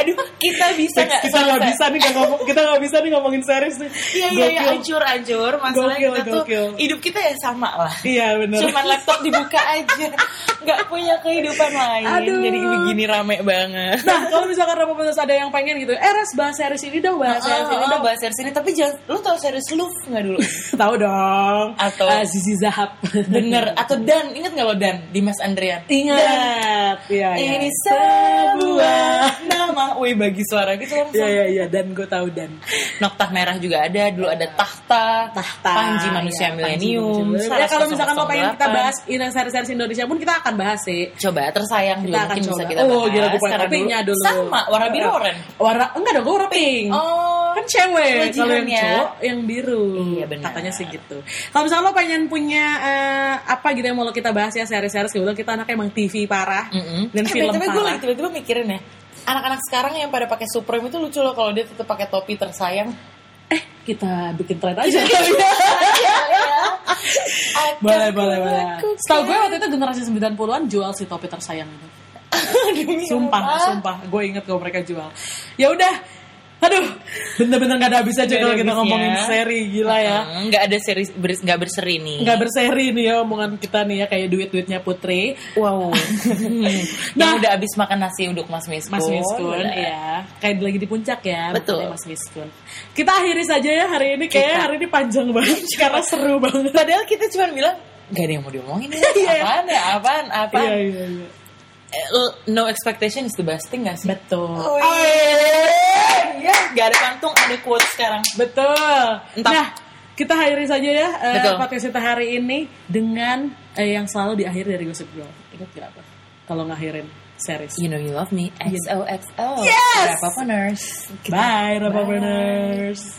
Aduh, kita bisa nggak kita nggak bisa nih nggak ngomong, kita nggak bisa nih ngomongin series nih. Iya iya iya, Gokil. hancur hancur. Masalah Gokil, kita tuh hidup kita ya sama lah. Iya benar. Cuman laptop dibuka aja, nggak punya kehidupan lain. Aduh. Jadi begini rame banget. Nah, kalau misalkan Rapa Wonas ada yang pengen gitu, eh Ras bahas series ini dong, bahas series ini Oh, dong. bahas series ini tapi jangan lu tau series Love nggak dulu Tahu dong. Atau- Ah, Zizi Zahab. bener atau Dan inget nggak lo Dan di Mas Andrian Ingat. Iya, iya. ini sebuah nama wih bagi suara gitu langsung Iya, iya, iya. Dan gue tahu Dan. Noktah merah juga ada dulu ada Tahta Tahta. Panji manusia ya, milenium. Ya kalau misalkan lo pengen kita 108. bahas ini series-series Indonesia pun kita akan bahas sih. coba tersayang Kita juga akan mungkin bisa coba. kita oh, bahas gila gue topinya dulu. sama warna biru oren Warna enggak dong, gue warna pink. oh Kan cewek, kalau yang cowok yang biru. Iya, benar. Katanya sih gitu. Kalau misalkan lo pengen punya eh, apa gitu yang mau lo kita bahas ya series-series kebetulan kita anaknya emang TV parah Mm-mm. dan Eh, film gue parah. lagi tiba-tiba mikirin ya anak-anak sekarang yang pada pakai Supreme itu lucu loh kalau dia tetap pakai topi tersayang Eh, kita bikin tren aja. Akan boleh, boleh, boleh. kulakukan. Setahu gue waktu itu generasi 90-an jual si topi tersayang itu. Sumpah, sumpah. Gue inget kalau mereka jual. Ya udah. Aduh, bener-bener gak ada habisnya aja Nggak kalau kita ngomongin seri gila ya. Nggak ada seri ber- nggak berseri nih Nggak berseri nih ya omongan kita nih ya kayak duit-duitnya Putri. wow Nah. udah abis makan nasi uduk mas miskun Mas Miskun, udah. ya. Kayak lagi di puncak ya. Betul. Mas Miskun. Kita akhiri saja ya hari ini. Kita. hari ini panjang banget karena seru banget. padahal kita cuma bilang nggak ada yang mau diomongin ya Iya. apaan ya apaan apaan Iya, iya, iya. Eh, no expectation is the best thing gak sih Betul. Oh, iya nggak ada kantung ada quote sekarang Betul. Entah. Nah, kita akhiri saja ya eh, Betul. podcast kita hari ini dengan eh, yang selalu diakhiri dari Gossip Girl. Ingat gak apa? Kalau ngakhirin series. you know you love me XOXO Yes! Rapa Nurse Bye, Rapa Burners.